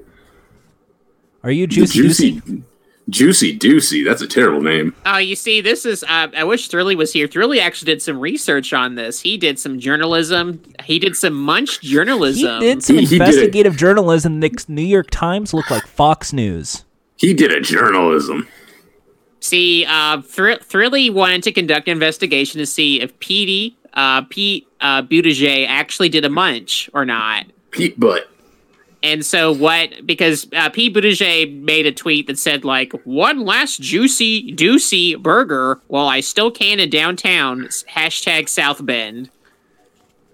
S1: Are you
S2: The
S1: juicy,
S2: juicy, juicy doocy. That's a terrible name.
S3: Oh, you see, this is. Uh, I wish Thrilly was here. Thrilly actually did some research on this. He did some journalism. He did some munch
S1: He
S3: journalism.
S1: did some
S2: He- he did it.
S1: investigative journalism. The New York Times looked like Fox News.
S2: He did a journalism.
S3: See, uh, Thr- Thrilly wanted to conduct an investigation to see if Petey, uh, Pete uh, Buttigieg actually did a munch or not.
S2: Pete Butt.
S3: And so what? Because uh, Pete Buttigieg made a tweet that said like one last juicy doocy burger while I still can in downtown. Hashtag South Bend.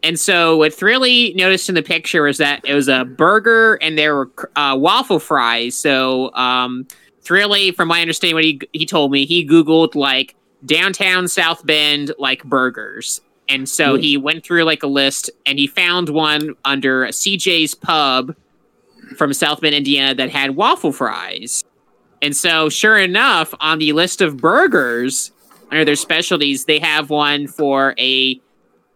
S3: And so what Thrilly noticed in the picture was that it was a burger and there were uh, waffle fries. So um, Thrilly, from my understanding, what he he told me, he googled like downtown South Bend like burgers. And so hmm. he went through like a list and he found one under CJ's Pub from South Bend, Indiana that had waffle fries. And so, sure enough, on the list of burgers under their specialties, they have one for a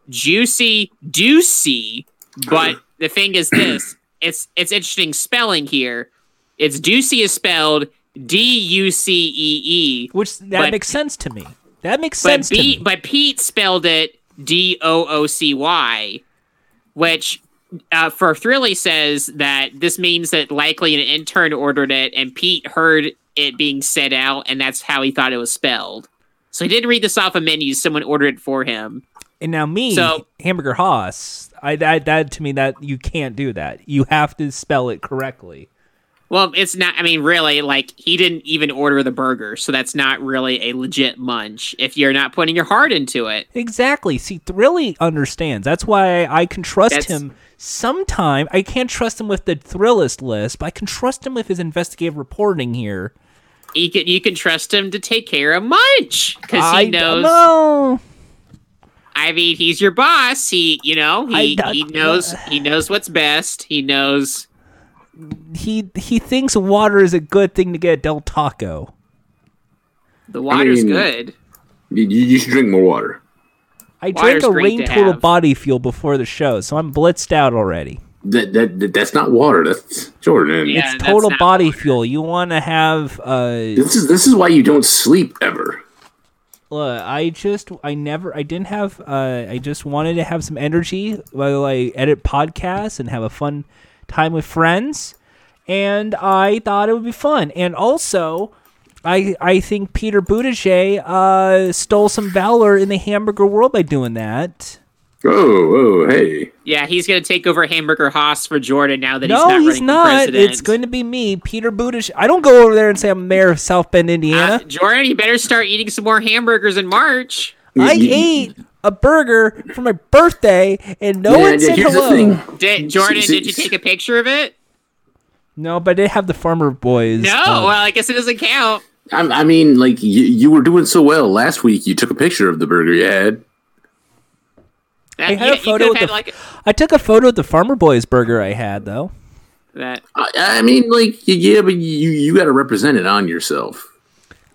S3: juicy doocy. But the thing is this it's it's interesting spelling here. It's doocy is spelled D U C E E.
S1: Which that
S3: But-
S1: makes sense to me. That makes
S3: But
S1: sense to me.
S3: but Pete spelled it D O O C Y, which uh, for Thrilly says that this means that likely an intern ordered it, and Pete heard it being said out, and that's how he thought it was spelled. So he didn't read this off a menu; someone ordered it for him.
S1: and now me,
S3: So-
S1: Hamburger Haas, I that, that to me that you can't do that. You have to spell it correctly.
S3: Well, it's not. I mean, really, like he didn't even order the burger, so that's not really a legit munch if you're not putting your heart into it.
S1: Exactly. See, Thrilly understands. That's why I can trust
S3: That's-
S1: him. Sometime I can't trust him with the Thrillist list, but I can trust him with his investigative reporting here.
S3: You can you can trust him to take care of munch because
S1: I
S3: he knows.
S1: No.
S3: I mean, he's your boss. He, you know, he he knows he knows what's best. He knows.
S1: He he thinks water is a good thing to get at Del Taco.
S3: The water's
S2: mean-
S3: good.
S2: You, you should drink more water.
S1: I
S3: Water's
S1: drank a rain
S3: to
S1: total
S3: have.
S1: body fuel before the show, so I'm blitzed out already.
S2: That, that, that that's not water. That's Jordan.
S3: Yeah.
S1: it's total body
S3: water.
S1: fuel. You want to have uh
S2: This is this is why you don't sleep ever.
S1: Look, I just I never I didn't have uh I just wanted to have some energy while I edit podcasts and have a fun time with friends and I thought it would be fun. And also I I think Peter Buttigieg uh stole some valor in the hamburger world by doing that.
S2: Oh, oh, hey.
S3: Yeah, he's gonna take over Hamburger Haas for Jordan now that he's
S1: no,
S3: not
S1: he's
S3: running
S1: not.
S3: president.
S1: It's going to be me, Peter Buttigieg. I don't go over there and say I'm mayor of South Bend,
S3: Uh,
S1: Indiana.
S3: Jordan, you better start eating some more hamburgers in March.
S1: I
S2: You- you-
S1: ate a burger for my birthday and no
S2: Yeah,
S1: one said hello.
S2: thing.
S3: Did Jordan? Did you take a picture of it?
S1: No, but I did have the farmer boys.
S3: No.
S1: uh,
S3: well, I guess it doesn't count.
S2: I, I mean, like you, you were doing so well last week. You took a picture of the burger you had.
S3: That,
S1: I had
S3: you,
S1: a photo with
S3: could
S1: the.
S3: like
S1: I took a photo of the farmer boys burger I had though.
S3: that.
S2: I, I mean, like yeah, but you you got to represent it on yourself.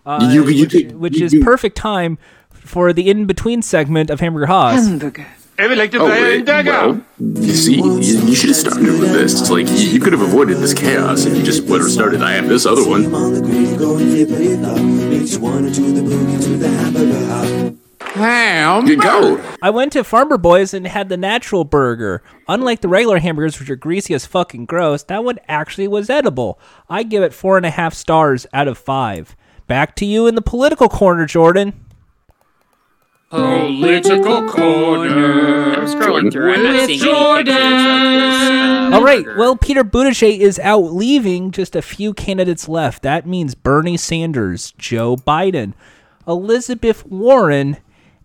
S1: Uh,
S2: You- you
S1: which,
S2: take-
S1: which
S2: you-
S1: is
S2: you-
S1: perfect time for the in between segment of Hamburger Haas.
S5: Hamburger. Ever like to
S2: Oh,
S5: play
S2: wait,
S5: in dagger?
S2: well, you see, you, you should have started with this. It's like, you, you could have avoided this chaos if you just would have started. I have this other one.
S6: on the green, go and flip it up. Makes you wanna do the boogie to the hamburger hop.
S5: Ham.
S2: Good go.
S1: I went to Farmer Boys and had the natural burger. Unlike the regular hamburgers, which are greasy as fucking gross, that one actually was edible. I give it four and a half stars out of five. Back to you in the political corner, Jordan.
S5: Political corner.
S3: I'm scrolling through. I'm not
S5: With
S3: seeing any pictures of this. Uh,
S1: All right,
S3: burger.
S1: well, Peter Buttigieg is out leaving just a few candidates left. That means Bernie Sanders, Joe Biden, Elizabeth Warren,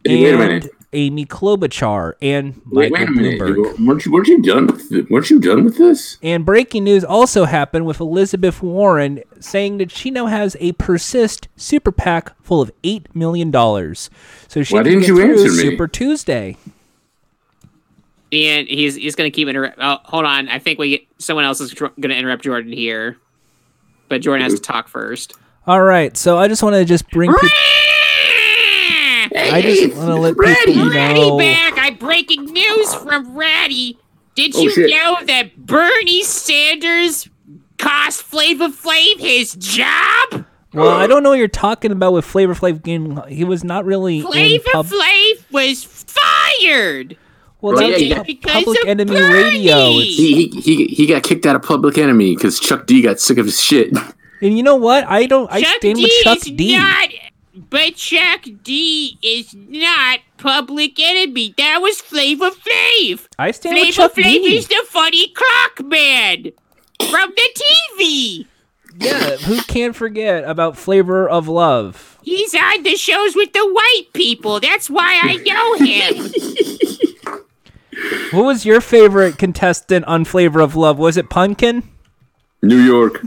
S2: Hey, wait a
S1: and
S2: minute.
S1: Amy Klobuchar, and
S2: Wait,
S1: Michael
S2: wait a.
S1: Bloomberg.
S2: You- Weren't you, weren't you done with it? Weren't you done with this?
S1: And breaking news also happened with Elizabeth Warren saying that she now has a Persist super PAC full of $8 million. So she
S2: Why
S1: can
S2: didn't
S1: get
S2: you
S1: through
S2: answer me?
S1: Super Tuesday.
S3: And he's he's going to keep interrupt. Oh, hold on. I think we get, someone else is going to interrupt Jordan here, but Jordan has to talk first.
S1: All right, so I just want to just bring people. I just want to let people
S3: Ratty
S1: know.
S3: back! I'm breaking news ah. from Ratty. Did
S2: Oh,
S3: you
S2: shit.
S3: know that Bernie Sanders cost Flavor Flav his job?
S1: Well, I don't know what you're talking about with Flavor Flav. Getting, he was not really
S3: Flavor
S1: pub-
S3: Flav was fired.
S1: Well,
S2: Well,
S1: that's
S2: yeah,
S1: pu-
S3: because
S1: public
S3: of
S1: enemy
S3: Bernie.
S1: radio.
S2: He, he, he, he got kicked out of Public Enemy because Chuck D got sick of his shit.
S1: and you know what? I don't. I
S3: Chuck
S1: stand
S3: D
S1: with Chuck
S3: is
S1: D.
S3: not. But Chuck D is not Public Enemy. That was Flavor Flav.
S1: I stand with
S3: Flavor
S1: Chuck
S3: Flav
S1: D.
S3: is the funny clock man from the TV.
S1: Yeah, who can't forget about Flavor of Love?
S3: He's on the shows with the white people. That's why I know him.
S1: What was your favorite contestant on Flavor of Love? Was it Pumpkin?
S2: New York.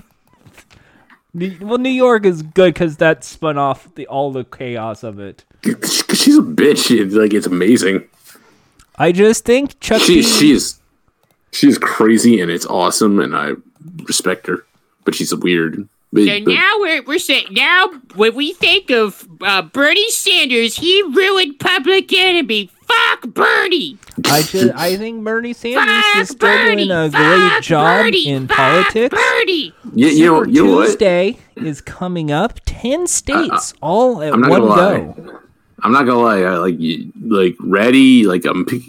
S1: New- Well, New York is good because that spun off the all the chaos of it.
S2: She's a bitch. It's like it's amazing.
S1: I just think Chuck
S2: She
S1: D.
S2: she is crazy and it's awesome and I respect her. But she's a weird. But,
S3: so
S2: but-
S3: now we're we're saying now when we think of uh, Bernie Sanders, he ruined Public Enemy. Fuck Bernie.
S1: I just I think Bernie Sanders
S3: Fuck
S1: is still
S3: Bernie.
S1: doing a
S3: Fuck
S1: great job
S3: Bernie.
S1: in
S3: Fuck
S1: politics.
S3: Bernie.
S2: you, you
S1: Super
S2: you know what?
S1: Tuesday is coming up. Ten states all at
S2: I'm not
S1: one
S2: gonna lie.
S1: go.
S2: I'm not gonna lie. I like like Ratty. Like I'm. Pic-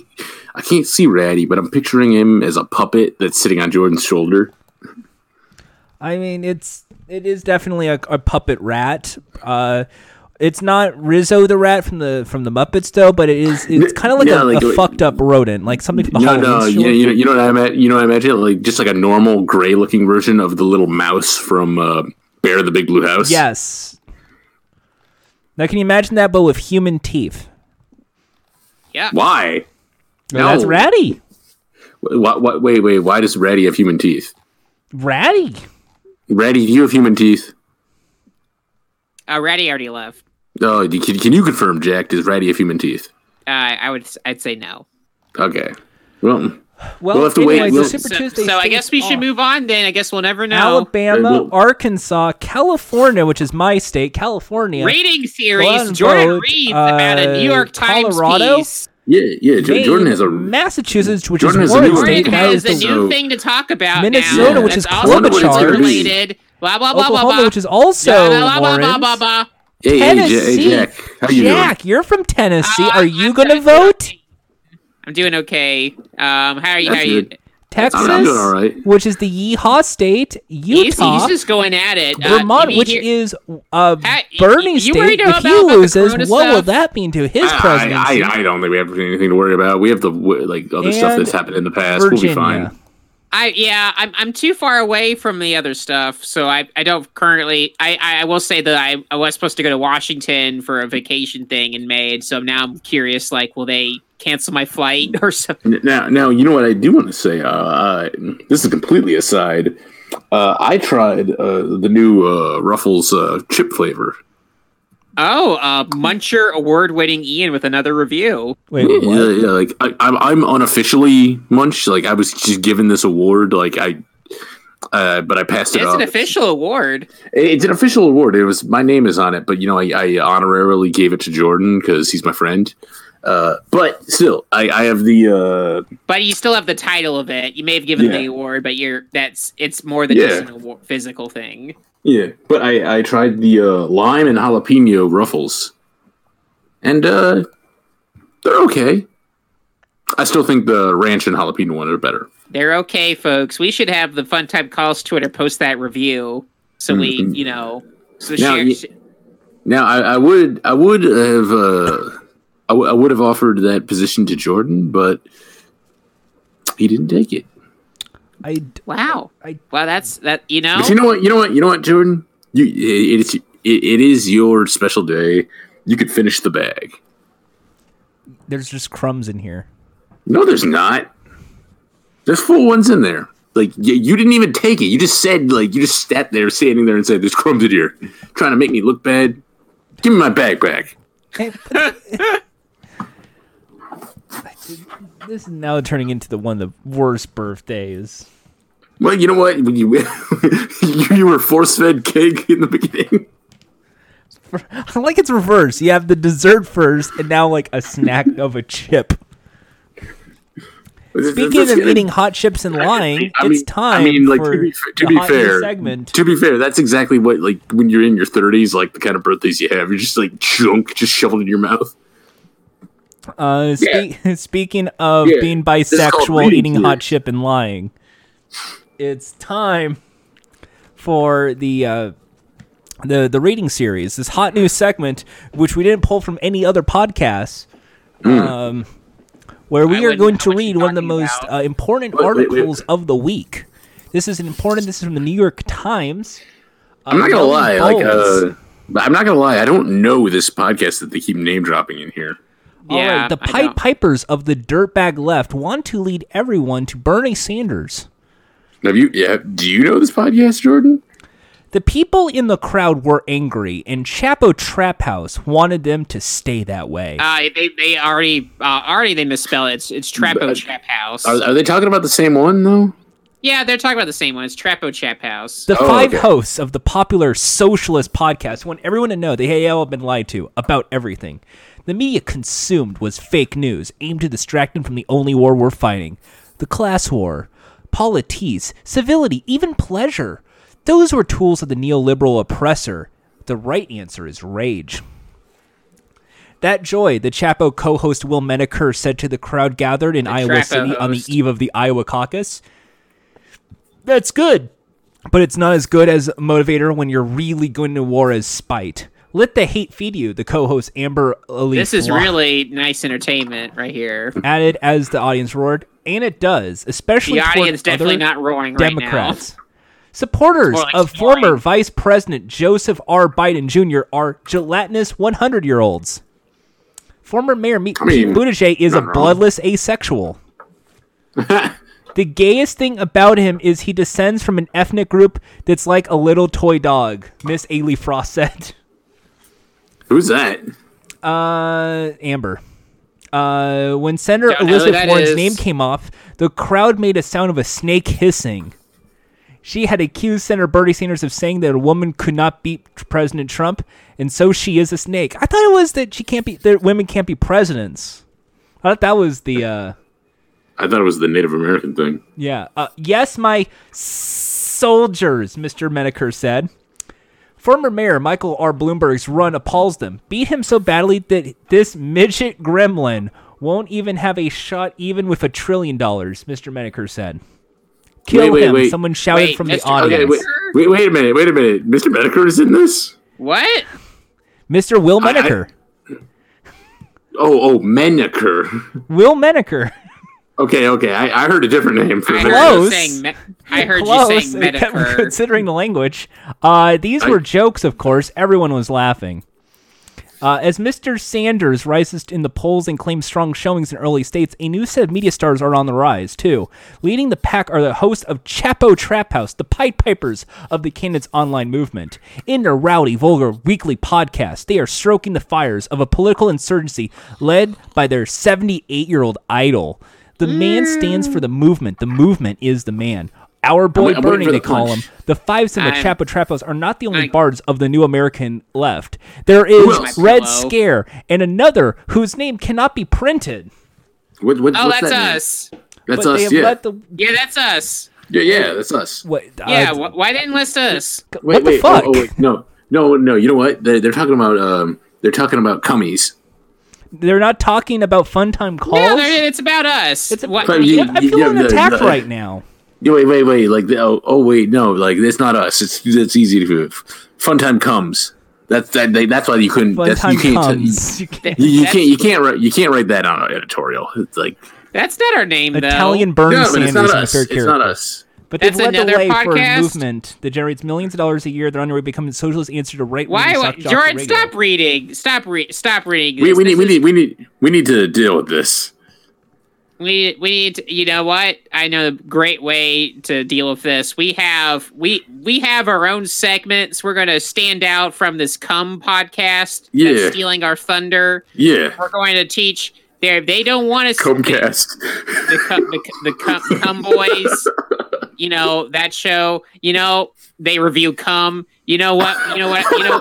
S2: I can't see Ratty, but I'm picturing him as a puppet that's sitting on Jordan's shoulder.
S1: I mean, it's it is definitely a, a puppet rat. Uh, it's not Rizzo the rat from the from the Muppets though, but it is. It's kind of like
S2: Yeah,
S1: a,
S2: like-
S1: a fucked up rodent, like something from the
S2: No,
S1: Halloween
S2: no,
S1: store.
S2: you, you know, you know what I imagine? You know what I imagine? Like just like a normal gray-looking version of the little mouse from uh, Bear the Big Blue House.
S1: Yes. Now, can you imagine that, but with human teeth?
S3: Yeah.
S2: Why?
S1: No, that's
S2: No.
S1: Ratty.
S2: What? What? Wait, wait. Why does Ratty have human teeth?
S1: Ratty.
S2: Ratty, do you have human teeth?
S3: Uh, Ratty already left.
S2: Oh, can, can you confirm, Jack? Does Ratty have human teeth?
S3: Uh, I would I'd say no.
S2: Okay. Well,
S1: Well,
S2: We'll have to wait. We'll-
S1: Super
S3: So,
S1: Tuesday.
S3: so I guess we should
S1: off.
S3: move on then. I guess we'll never know.
S1: Alabama,
S2: Well-
S1: Arkansas, California, which is my state, California.
S3: Rating series.
S1: and
S3: Jordan
S1: vote,
S3: reads about a New York Times
S1: Colorado?
S3: piece.
S2: yeah, yeah. Jo-
S1: Maine,
S2: Jordan has a
S1: Massachusetts, which
S2: Jordan
S1: is
S2: has a new
S1: Warren. State.
S3: Jordan has
S1: is
S3: a new
S2: So-
S3: thing to talk about
S1: Minnesota,
S3: now.
S1: which
S3: That's
S1: is
S3: also related. Blah blah blah blah
S1: Oklahoma,
S3: blah.
S1: which is also
S3: Blah, blah, blah,
S1: Warren's.
S3: blah, blah, blah.
S2: Hey, hey, Ja-
S1: Tennessee.
S2: hey, Jack. How you
S1: Jack, you're from Tennessee.
S3: Uh,
S1: Are you going to vote?
S3: I'm doing okay. Um, how are you? How are you?
S2: good.
S1: Texas,
S2: I'm doing all right.
S1: which is the Yeehaw state,
S3: He's,
S1: Utah,
S3: he's just going at it. Uh,
S1: Vermont,
S3: maybe
S1: which
S3: here-
S1: is uh,
S3: Hey,
S1: Bernie's
S3: you worried
S1: state. If
S3: about-
S1: he
S3: about
S1: loses,
S3: corona
S1: what will that mean to his
S2: I,
S1: presidency?
S2: I, I don't think we have anything to worry about. We have the like other stuff that's happened in the past. We'll be fine.
S3: I yeah, I'm I'm too far away from the other stuff, so I I don't currently. I I will say that I I was supposed to go to Washington for a vacation thing in May, and so now I'm curious. Like, will they cancel my flight or something?
S2: Now, now you know what I do want to say. Uh, uh, this is completely aside. Uh, I tried uh, the new uh, Ruffles uh, chip flavor.
S3: Oh, uh, Muncher award-winning Ian with another review.
S1: Wait,
S2: Yeah,
S1: what?
S2: yeah, like I, I'm, I'm unofficially Munch. Like I was just given this award. Like I, uh, but I passed it
S3: It's
S2: off.
S3: an official award.
S2: It's an official award. It was my name is on it, but you know I, I honorarily gave it to Jordan because he's my friend. Uh, but still, I, I have the uh,
S3: But you still have the title of it. You may have given
S2: Yeah.
S3: the award, but you're that's it's more than
S2: Yeah.
S3: just a physical thing.
S2: Yeah. But I I tried the uh, lime and jalapeno ruffles, and uh, they're okay. I still think the ranch and jalapeno one are better.
S3: They're okay, folks. We should have the Fun Time Calls Twitter post that review, so we,
S2: Mhm.
S3: you know, so
S2: Now,
S3: share.
S2: Now I, I would I would have uh, I, w- I would have offered that position to Jordan, but he didn't take it.
S1: I d-
S3: wow,
S1: I-
S3: wow, that's that. You know,
S2: But you know what? You know what? You know what, Jordan? You it, it's it, it is your special day. You could finish the bag.
S1: there's just crumbs in here.
S2: No, there's not. There's full ones in there. Like you, you didn't even take it. You just said like you just sat there, standing there, and said, "There's crumbs in here," trying to make me look bad. Give me my bag back.
S1: Hey, but- this is now turning into the one of the worst birthdays.
S2: Well, you know what? When you you were force fed cake in the beginning.
S1: I like it's reverse. You have the dessert first, and now like a snack of a chip. Speaking of eating hot chips and lying,
S2: I mean-
S1: it's time
S2: I mean, like
S1: for
S2: to be, to be fair,
S1: segment.
S2: to be fair, that's exactly what like when you're in your 30s, like the kind of birthdays you have. You're just like junk, just shoveled in your mouth.
S1: Uh, spe- speaking of
S2: Yeah,
S1: being
S2: this is called
S1: bisexual,
S2: reading
S1: eating hot chip and lying, it's time for the uh, the the reading series. This hot news segment, which we didn't pull from any other podcasts,
S2: Hmm.
S1: um, where we
S3: I
S1: are going to read one of the most uh, important
S2: Wait, wait, wait.
S1: articles of the week. This is an important. This is from the New York Times.
S2: I'm not gonna
S1: Melvin
S2: lie, like
S1: Bowles.
S2: uh, I'm not gonna lie. I don't know this podcast that they keep name dropping in here.
S1: All right,
S3: yeah,
S1: the
S3: I
S1: Pied Pipers of the dirtbag left want to lead everyone to Bernie Sanders.
S2: Have you? Yeah. Do you know this podcast, Jordan?
S1: The people in the crowd were angry, and Chapo Trap House wanted them to stay that way.
S3: Uh, they they already uh, already they misspell it. It's it's Trapo
S2: But-
S3: Trap House.
S2: Are, are they talking about the same one though?
S3: yeah, they're talking about the same one. It's Trapo Trap House.
S1: the
S2: oh,
S1: five
S2: okay.
S1: hosts of the popular socialist podcast want everyone to know they have all been lied to about everything. The media consumed was fake news aimed to distract them from the only war we're fighting the class war, polities, civility, even pleasure. Those were tools of the neoliberal oppressor. The right answer is rage. That joy, the Chapo co host Will Menaker said to the crowd gathered in Iowa
S3: Trapo
S1: City on the eve of the Iowa caucus. That's good, but it's not as good as a motivator when you're really going to war as spite. Let the hate feed you, the co host Amber A'Lee
S3: this is
S1: Blah
S3: really nice entertainment right here.
S1: added as the audience roared, and it does, especially
S3: The
S1: toward
S3: audience definitely
S1: other
S3: not roaring right now.
S1: Democrats. Supporters
S3: like
S1: of
S3: snoring.
S1: former Vice President Joseph R. Biden Jr. are gelatinous 100 year olds. Former Mayor Me-
S2: I mean,
S1: Pete Buttigieg is a
S2: not wrong.
S1: bloodless asexual. the gayest thing about him is he descends from an ethnic group that's like a little toy dog, Miss A'Lee Frost said.
S2: Who's that?
S1: Uh, Amber. Uh, when Senator
S3: Don't
S1: Elizabeth Warren's
S3: is.
S1: name came off, the crowd made a sound of a snake hissing. She had accused Senator Bernie Sanders of saying that a woman could not beat President Trump, and so she is a snake. I thought it was that she can't be that women can't be presidents. I thought that was the uh,
S2: I thought it was the Native American thing.
S1: yeah. Uh, yes, my soldiers, Mr. Menaker said. Former Mayor Michael R. Bloomberg's run appalls them. Beat him so badly that this midget gremlin won't even have a shot even with a trillion dollars, Mr. Menaker said. Kill
S2: Wait, wait,
S1: him,
S2: wait.
S1: someone shouted
S3: Wait,
S1: from the audience.
S2: Okay, wait, wait, wait a minute, wait a minute. Mr. Medeker is in this?
S3: What?
S1: Mr. Will
S2: I-
S1: Menaker.
S2: Oh, oh, Meneker.
S1: Will Menaker.
S2: Okay, okay. I, I heard a different name for
S3: I
S2: a
S3: heard.
S1: Close.
S3: you saying. Me- I heard
S1: Close,
S3: you saying Medicare.
S1: considering the language. Uh, these
S2: I-
S1: were jokes, of course. Everyone was laughing. Uh, as Mr. Sanders rises in the polls and claims strong showings in early states, a new set of media stars are on the rise, too. Leading the pack are the hosts of Chapo Trap House, the Pied Pipers of the candidates' online movement. In their rowdy, vulgar weekly podcast, they are stroking the fires of a political insurgency led by their 78 year old idol. The man stands for the movement. The movement is the man. Our boy
S2: wait- I'm waiting
S1: Bernie,
S2: for
S1: they
S2: the
S1: call
S2: punch.
S1: him. The Fives and the
S3: I'm-
S1: Chapo Trapos are not the only
S3: I-
S1: bards of the New American left. There is Red
S3: Pillow.
S1: Scare and another whose name cannot be printed.
S2: What, what,
S3: oh,
S2: what's
S3: that's
S2: that
S3: us.
S2: That's
S1: but
S2: us. Yeah.
S1: let the
S3: Yeah, that's us.
S2: yeah, yeah, that's us.
S1: what?
S3: Yeah,
S1: uh,
S3: wh- why didn't list us?
S2: Wait,
S1: what the
S2: wait,
S1: fuck?
S2: Oh, oh, wait, no, no, no. You know what? They, they're talking about. Um, they're talking about cummies.
S1: They're not talking about fun time calls.
S3: No, it's about us.
S1: it's a,
S3: What-
S2: But you-
S1: I feel
S2: yeah, the-
S1: attacked
S2: the-
S1: right now.
S2: Wait, wait, wait. Like, oh, oh, wait, no. Like, it's not us. It's it's easy to. Fun time comes. That's that. They, that's why you couldn't.
S1: Fun
S2: that's
S1: time
S2: you can't.
S1: comes. You can't-
S2: You, you can't. You can't write. You can't write that on an editorial. It's like
S3: That's not our name, though.
S1: Italian Bernie
S2: no, but
S1: Sanders
S2: it's not
S1: and the
S2: us. It's
S1: character.
S2: not us.
S1: But they've
S3: That's
S1: led the
S3: another
S1: way for a movement that generates millions of dollars a year. They're on their way to becoming the socialist answer to right
S3: Why?
S1: wing
S3: why Jordan, stop reading. Stop re- Stop reading.
S2: We,
S3: this.
S2: we need.
S3: This
S2: We
S3: is-
S2: need. We need. We need to deal with this.
S3: we we need to, you know what i know a great way to deal with this we have we we have our own segments we're going to stand out from this cum podcast
S2: Yeah.
S3: that's stealing our thunder
S2: Yeah.
S3: we're going to teach they they don't want us
S2: Comcast.
S3: the cum, the, the cum, cum boys you know that show you know they review cum you know what you know what you know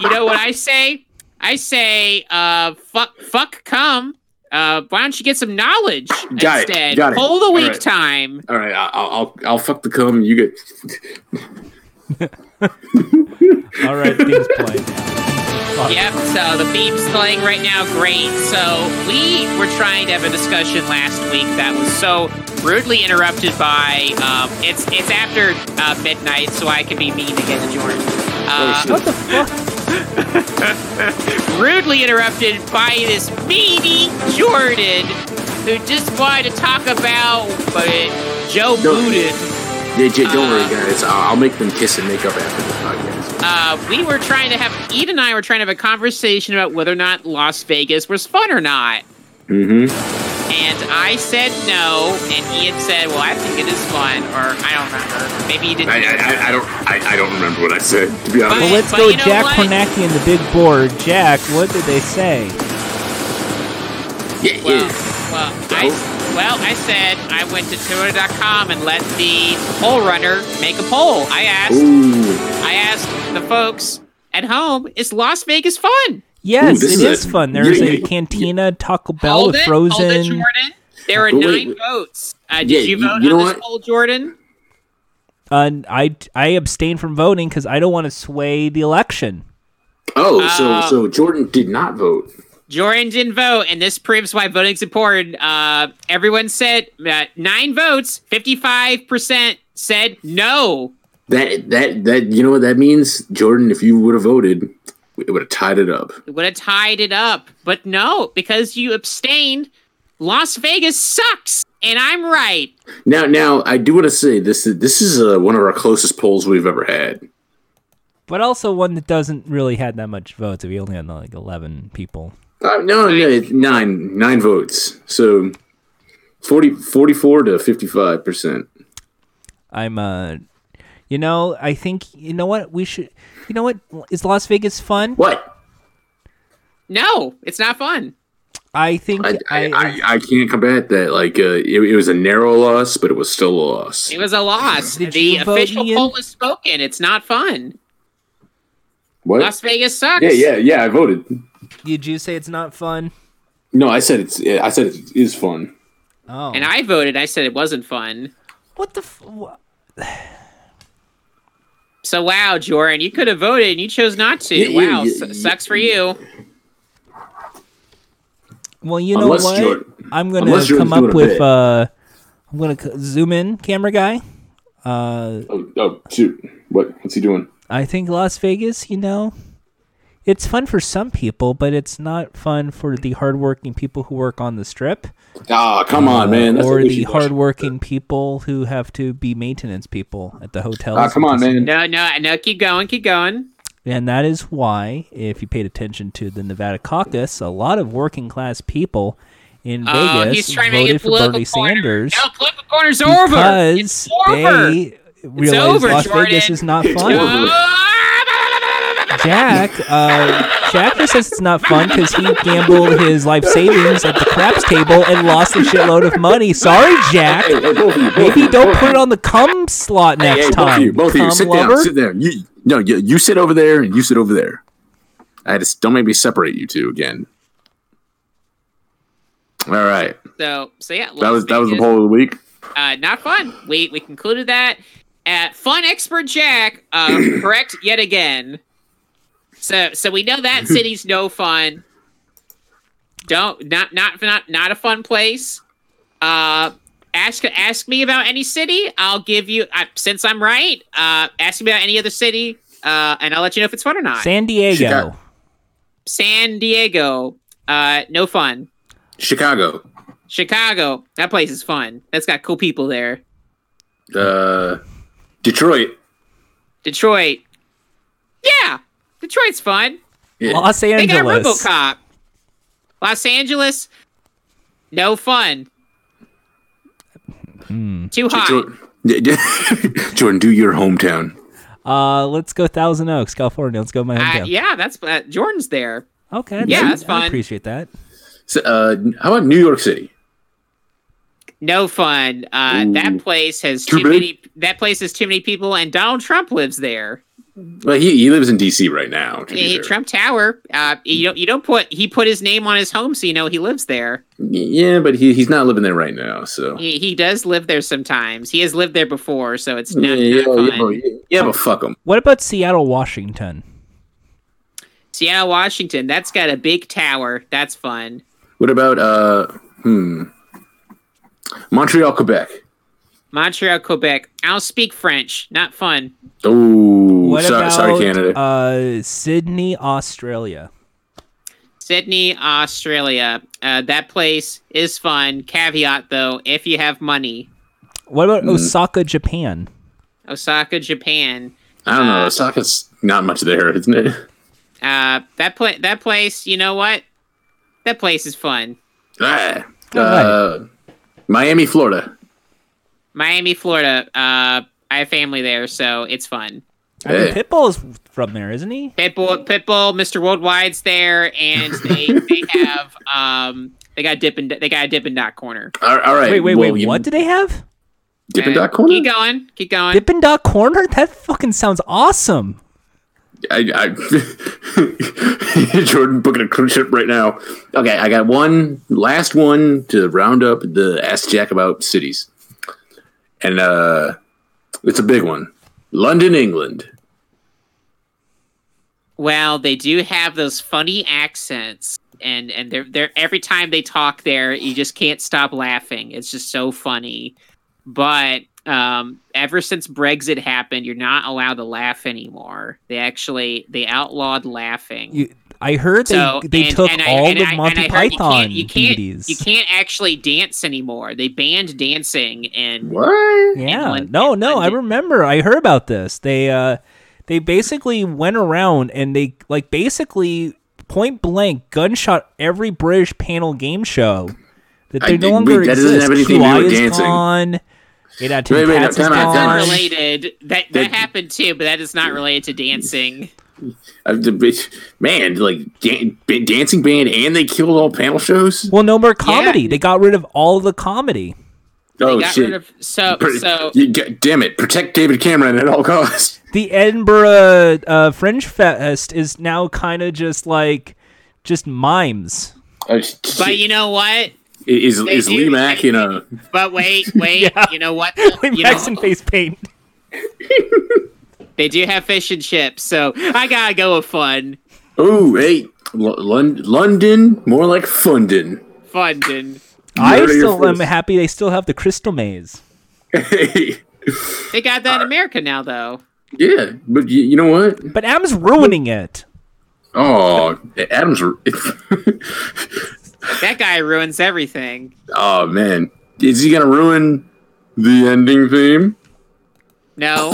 S3: you know what i say i say uh fuck fuck cum uh why don't you get some knowledge
S2: Got it, got it.
S3: pull the
S2: All
S3: week
S2: right.
S3: time
S2: All right. I'll. I'll. I'll fuck the cum. You get.
S1: All right, things play.
S3: Yep, so the beep's playing right now, great. So we were trying to have a discussion last week that was so rudely interrupted by um, it's it's after uh, midnight, so I can be mean again to Jordan. Uh,
S1: What the fuck?
S3: rudely interrupted by this meanie Jordan who just wanted to talk about but Joe
S2: No.
S3: Budden.
S2: Yeah, Jay, don't worry, guys. I'll, I'll make them kiss and make up after this podcast.
S3: Uh, we were trying to have Ed and I were trying to have a conversation about whether or not Las Vegas was fun or not.
S2: Mm-hmm.
S3: And I said no, and Ian said, "Well, I think it is fun." Or I don't remember. Maybe he didn't.
S2: I, I, I- I don't. I, I don't remember what I said. To be honest.
S1: Well, let's go
S3: you
S1: with
S3: know
S1: Jack
S3: what?
S1: Kornacki and the big board. Jack, what did they say?
S2: yeah,
S3: well,
S2: yeah.
S3: well, I well, I said I went to Twitter.com and let the poll runner make a poll. I asked,
S2: Ooh.
S3: I asked the folks at home, "Is Las Vegas fun?"
S1: Yes,
S2: this
S1: it
S2: is
S1: is
S2: a-
S1: fun. There's
S2: yeah,
S1: a
S2: yeah,
S1: cantina, Taco Bell
S3: Hold
S1: with
S3: it, hold it,
S1: frozen.
S3: Jordan. There are
S2: Oh, wait,
S3: nine
S2: wait.
S3: votes. Uh, did
S2: Yeah,
S3: you
S2: you-
S3: vote
S2: you know
S3: on this
S2: what?
S3: poll, Jordan?
S1: Uh, I I abstain from voting because I don't want to sway the election.
S2: Oh, so
S3: Uh,
S2: so Jordan did not vote.
S3: Jordan didn't vote, and this proves why voting's important. Uh, everyone said uh, nine votes, fifty-five percent said no.
S2: That that that you know what that means, Jordan. If you would have voted, it would have tied it up.
S3: It would have tied it up, but no, because you abstained. Las Vegas sucks, and I'm right.
S2: Now, now I do want to say this. This is uh, one of our closest polls we've ever had.
S1: But also one that doesn't really had that much votes. We only had like eleven people.
S2: Uh, no, no, it's nine nine votes. So 40, 44 to fifty five percent.
S1: I'm uh, you know, I think you know what we should. You know what is Las Vegas fun?
S2: What?
S3: No, it's not fun.
S1: I think
S2: I, I,
S1: I,
S2: I, I can't combat that. Like uh, it, it was a narrow loss, but it was still a loss.
S3: It was a loss. The official
S1: Ian?
S3: poll is spoken. It's not fun.
S2: What?
S3: Las Vegas sucks.
S2: Yeah, yeah, yeah. I voted.
S1: Did you say it's not fun?
S2: No, I said it's. I said it is fun.
S1: Oh,
S3: And I voted. I said it wasn't fun.
S1: what the? F-
S3: So wow, Jordan, you could have voted and you chose not to.
S2: Yeah, yeah,
S3: wow,
S2: yeah,
S3: su-
S2: yeah.
S3: sucks for you.
S1: Well, you know
S2: Unless
S1: what?
S2: Jordan-
S1: I'm gonna come up with. uh I'm gonna c- zoom in, camera guy. Uh,
S2: Oh, oh, shoot! What? What's he doing?
S1: I think Las Vegas, you know, it's fun for some people, but it's not fun for the hardworking people who work on the strip,
S2: Ah, come on, man. That's
S1: or the
S2: wishy-washy.
S1: hardworking people who have to be maintenance people at the hotels.
S2: Ah, come on, man.
S3: No, no, no. Keep going. Keep going.
S1: And that is why, if you paid attention to the Nevada caucus, a lot of working class people in
S3: Oh,
S1: Vegas
S3: he's trying to make
S1: voted for Bernie
S3: corner.
S1: Sanders
S3: No, political corner's over.
S1: because they realized
S3: over,
S1: Las
S3: Jordan.
S1: Vegas is not fun.
S2: Over.
S1: Jack, uh, Jack just says it's not fun because he gambled his life savings at the craps table and lost a shitload of money. Sorry, Jack.
S2: Hey, hey, both of you, both
S1: Maybe
S2: you,
S1: don't
S2: both of
S1: put it on the cum slot
S2: Hey,
S1: next
S2: hey, both
S1: time.
S2: of you, both of you, sit
S1: lover.
S2: down, sit there. You, no, you, you sit over there, and you sit over there. I just don't make me separate you two again. All right,
S3: So so yeah,
S2: that was that was the
S3: Vegas,
S2: poll of the week.
S3: Uh, not fun. We we concluded that. Uh, fun expert Jack, uh, correct yet again. So so we know that city's no fun. Don't not not not not a fun place. Uh, ask ask me about any city. I'll give you uh, since I'm right. Uh, ask me about any other city. Uh, and I'll let you know if it's fun or not.
S1: San Diego.
S2: Chicago.
S3: San Diego, uh, no fun.
S2: Chicago,
S3: Chicago, that place is fun. That's got cool people there.
S2: uh, Detroit,
S3: Detroit, yeah, Detroit's fun.
S2: yeah.
S1: Los
S3: They got
S1: Angeles.
S3: RoboCop. Los Angeles, no fun.
S1: Hmm.
S3: Too hot.
S2: Jordan, Jordan, do your hometown.
S1: Uh, let's go Thousand Oaks, California. Let's go my
S3: Uh,
S1: hometown.
S3: yeah, that's uh, Jordan's there.
S1: Okay.
S3: Yeah,
S1: I-
S3: that's
S1: I
S3: fun.
S1: appreciate that.
S2: So, uh, how about New York City?
S3: No fun. Uh,
S2: Ooh.
S3: that place has
S2: Too
S3: too, many. That place has too many people, and Donald Trump lives there.
S2: Well, he, he lives in D.C. right now. to be fair.
S3: Trump Tower. Uh, you don't. You don't put. He put his name on his home, so you know he lives there.
S2: Yeah, but he, he's not living there right now. So
S3: He, he does live there sometimes. He has lived there before, so it's
S2: yeah,
S3: not,
S2: yeah,
S3: fun.
S2: yeah, yeah, but fuck him.
S1: What about Seattle, Washington?
S3: Seattle, Washington. That's got a big tower. That's fun.
S2: What about uh, hmm, Montreal, Quebec?
S3: Montreal, Quebec. I don't speak French. Not fun.
S2: Oh,
S1: What
S2: sorry,
S1: about
S2: sorry, Canada.
S1: Uh, Sydney, Australia.
S3: Sydney, Australia. Uh, that place is fun. Caveat though, if you have money.
S1: What about
S2: Mm.
S1: Osaka, Japan?
S3: Osaka, Japan.
S2: I don't know.
S3: uh,
S2: Osaka's not much there, isn't it?
S3: Uh, that pla- that place. You know what? That place is fun.
S2: Ah,
S1: All
S2: uh, Miami, Florida.
S3: Miami, Florida. Uh, I have family there, so it's fun.
S1: I mean, Pitbull is from there, isn't he?
S3: Pitbull, Pitbull, Mr. Worldwide's there, and they they have um they got Dippin' they got a Dippin' Dot corner.
S2: All, all right.
S1: Wait, wait,
S2: well,
S1: wait.
S2: you-
S1: What do they have?
S2: Dippin'
S3: Uh,
S2: Dot corner?
S3: Keep going, keep going.
S1: Dippin' Dot Corner? That fucking sounds awesome.
S2: I, I Jordan booking a cruise ship right now. Okay, I got one last one to round up the Ask Jack about cities, and uh, it's a big one. London, England.
S3: Well, they do have those funny accents, and and they're they're every time they talk there, you just can't stop laughing. It's just so funny. But um, ever since Brexit happened, you're not allowed to laugh anymore. They actually they outlawed laughing.
S1: You, I heard they
S3: so
S1: they
S3: and-
S1: took
S3: and I-
S1: all
S3: and
S1: the
S3: I-
S1: Monty
S3: I heard you
S1: Python
S3: can't, you can't,
S1: DVDs.
S3: You can't actually dance anymore. They banned dancing, and
S2: What?
S1: Yeah.
S3: Lon-
S1: no, no, I remember. I heard about this. They uh they basically went around and they like basically point blank gunshot every British panel game show that
S2: I
S1: they no longer
S2: wait, that
S1: exist.
S2: doesn't have anything to do with
S1: is
S2: dancing.
S1: gone. Eight out of ten
S2: Wait, wait, no,
S1: cats is
S2: time out, time out.
S1: gone.
S3: related. That that
S2: That-
S3: happened too, but that is not related to dancing.
S2: The bitch- Man, like dan- dancing band, and they killed all panel shows.
S1: Well, no more comedy. They got rid of all the comedy.
S2: oh
S3: got
S2: shit!
S3: rid of so
S2: Pr-
S3: so
S2: you, get- damn it! Protect David Cameron at all costs.
S1: The Edinburgh uh, Fringe Fest is now kind of just like just mimes.
S2: Uh,
S3: but you know what?
S2: is
S3: they
S2: is
S3: do-
S2: Lee Mack in a?
S3: But wait, wait,
S1: Yeah.
S3: you know what?
S1: Like
S3: You
S1: Max and face paint.
S3: They do have fish and chips, so I gotta go with fun.
S2: Oh, hey, L- Lon- London, more like Fundin.
S3: Fun.
S1: I
S2: heard it here
S1: still am happy they still have the Crystal Maze.
S2: Hey,
S3: They got that in America now, though.
S2: yeah, but you, you know what?
S1: But Adam's ruining it.
S2: Oh, Adams.
S3: That guy ruins everything.
S2: oh man, is he gonna ruin the ending theme?
S3: No.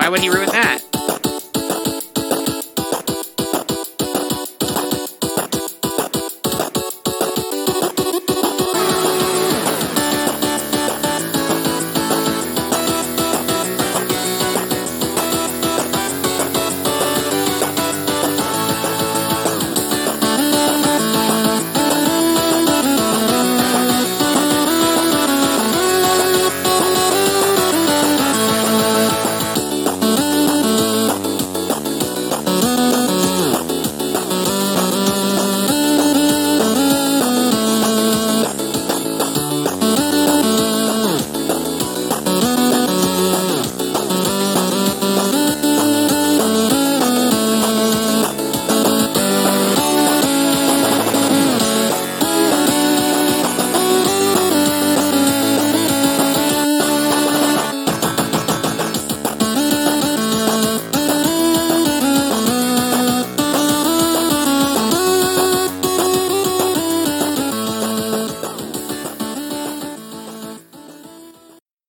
S3: Why would he ruin that?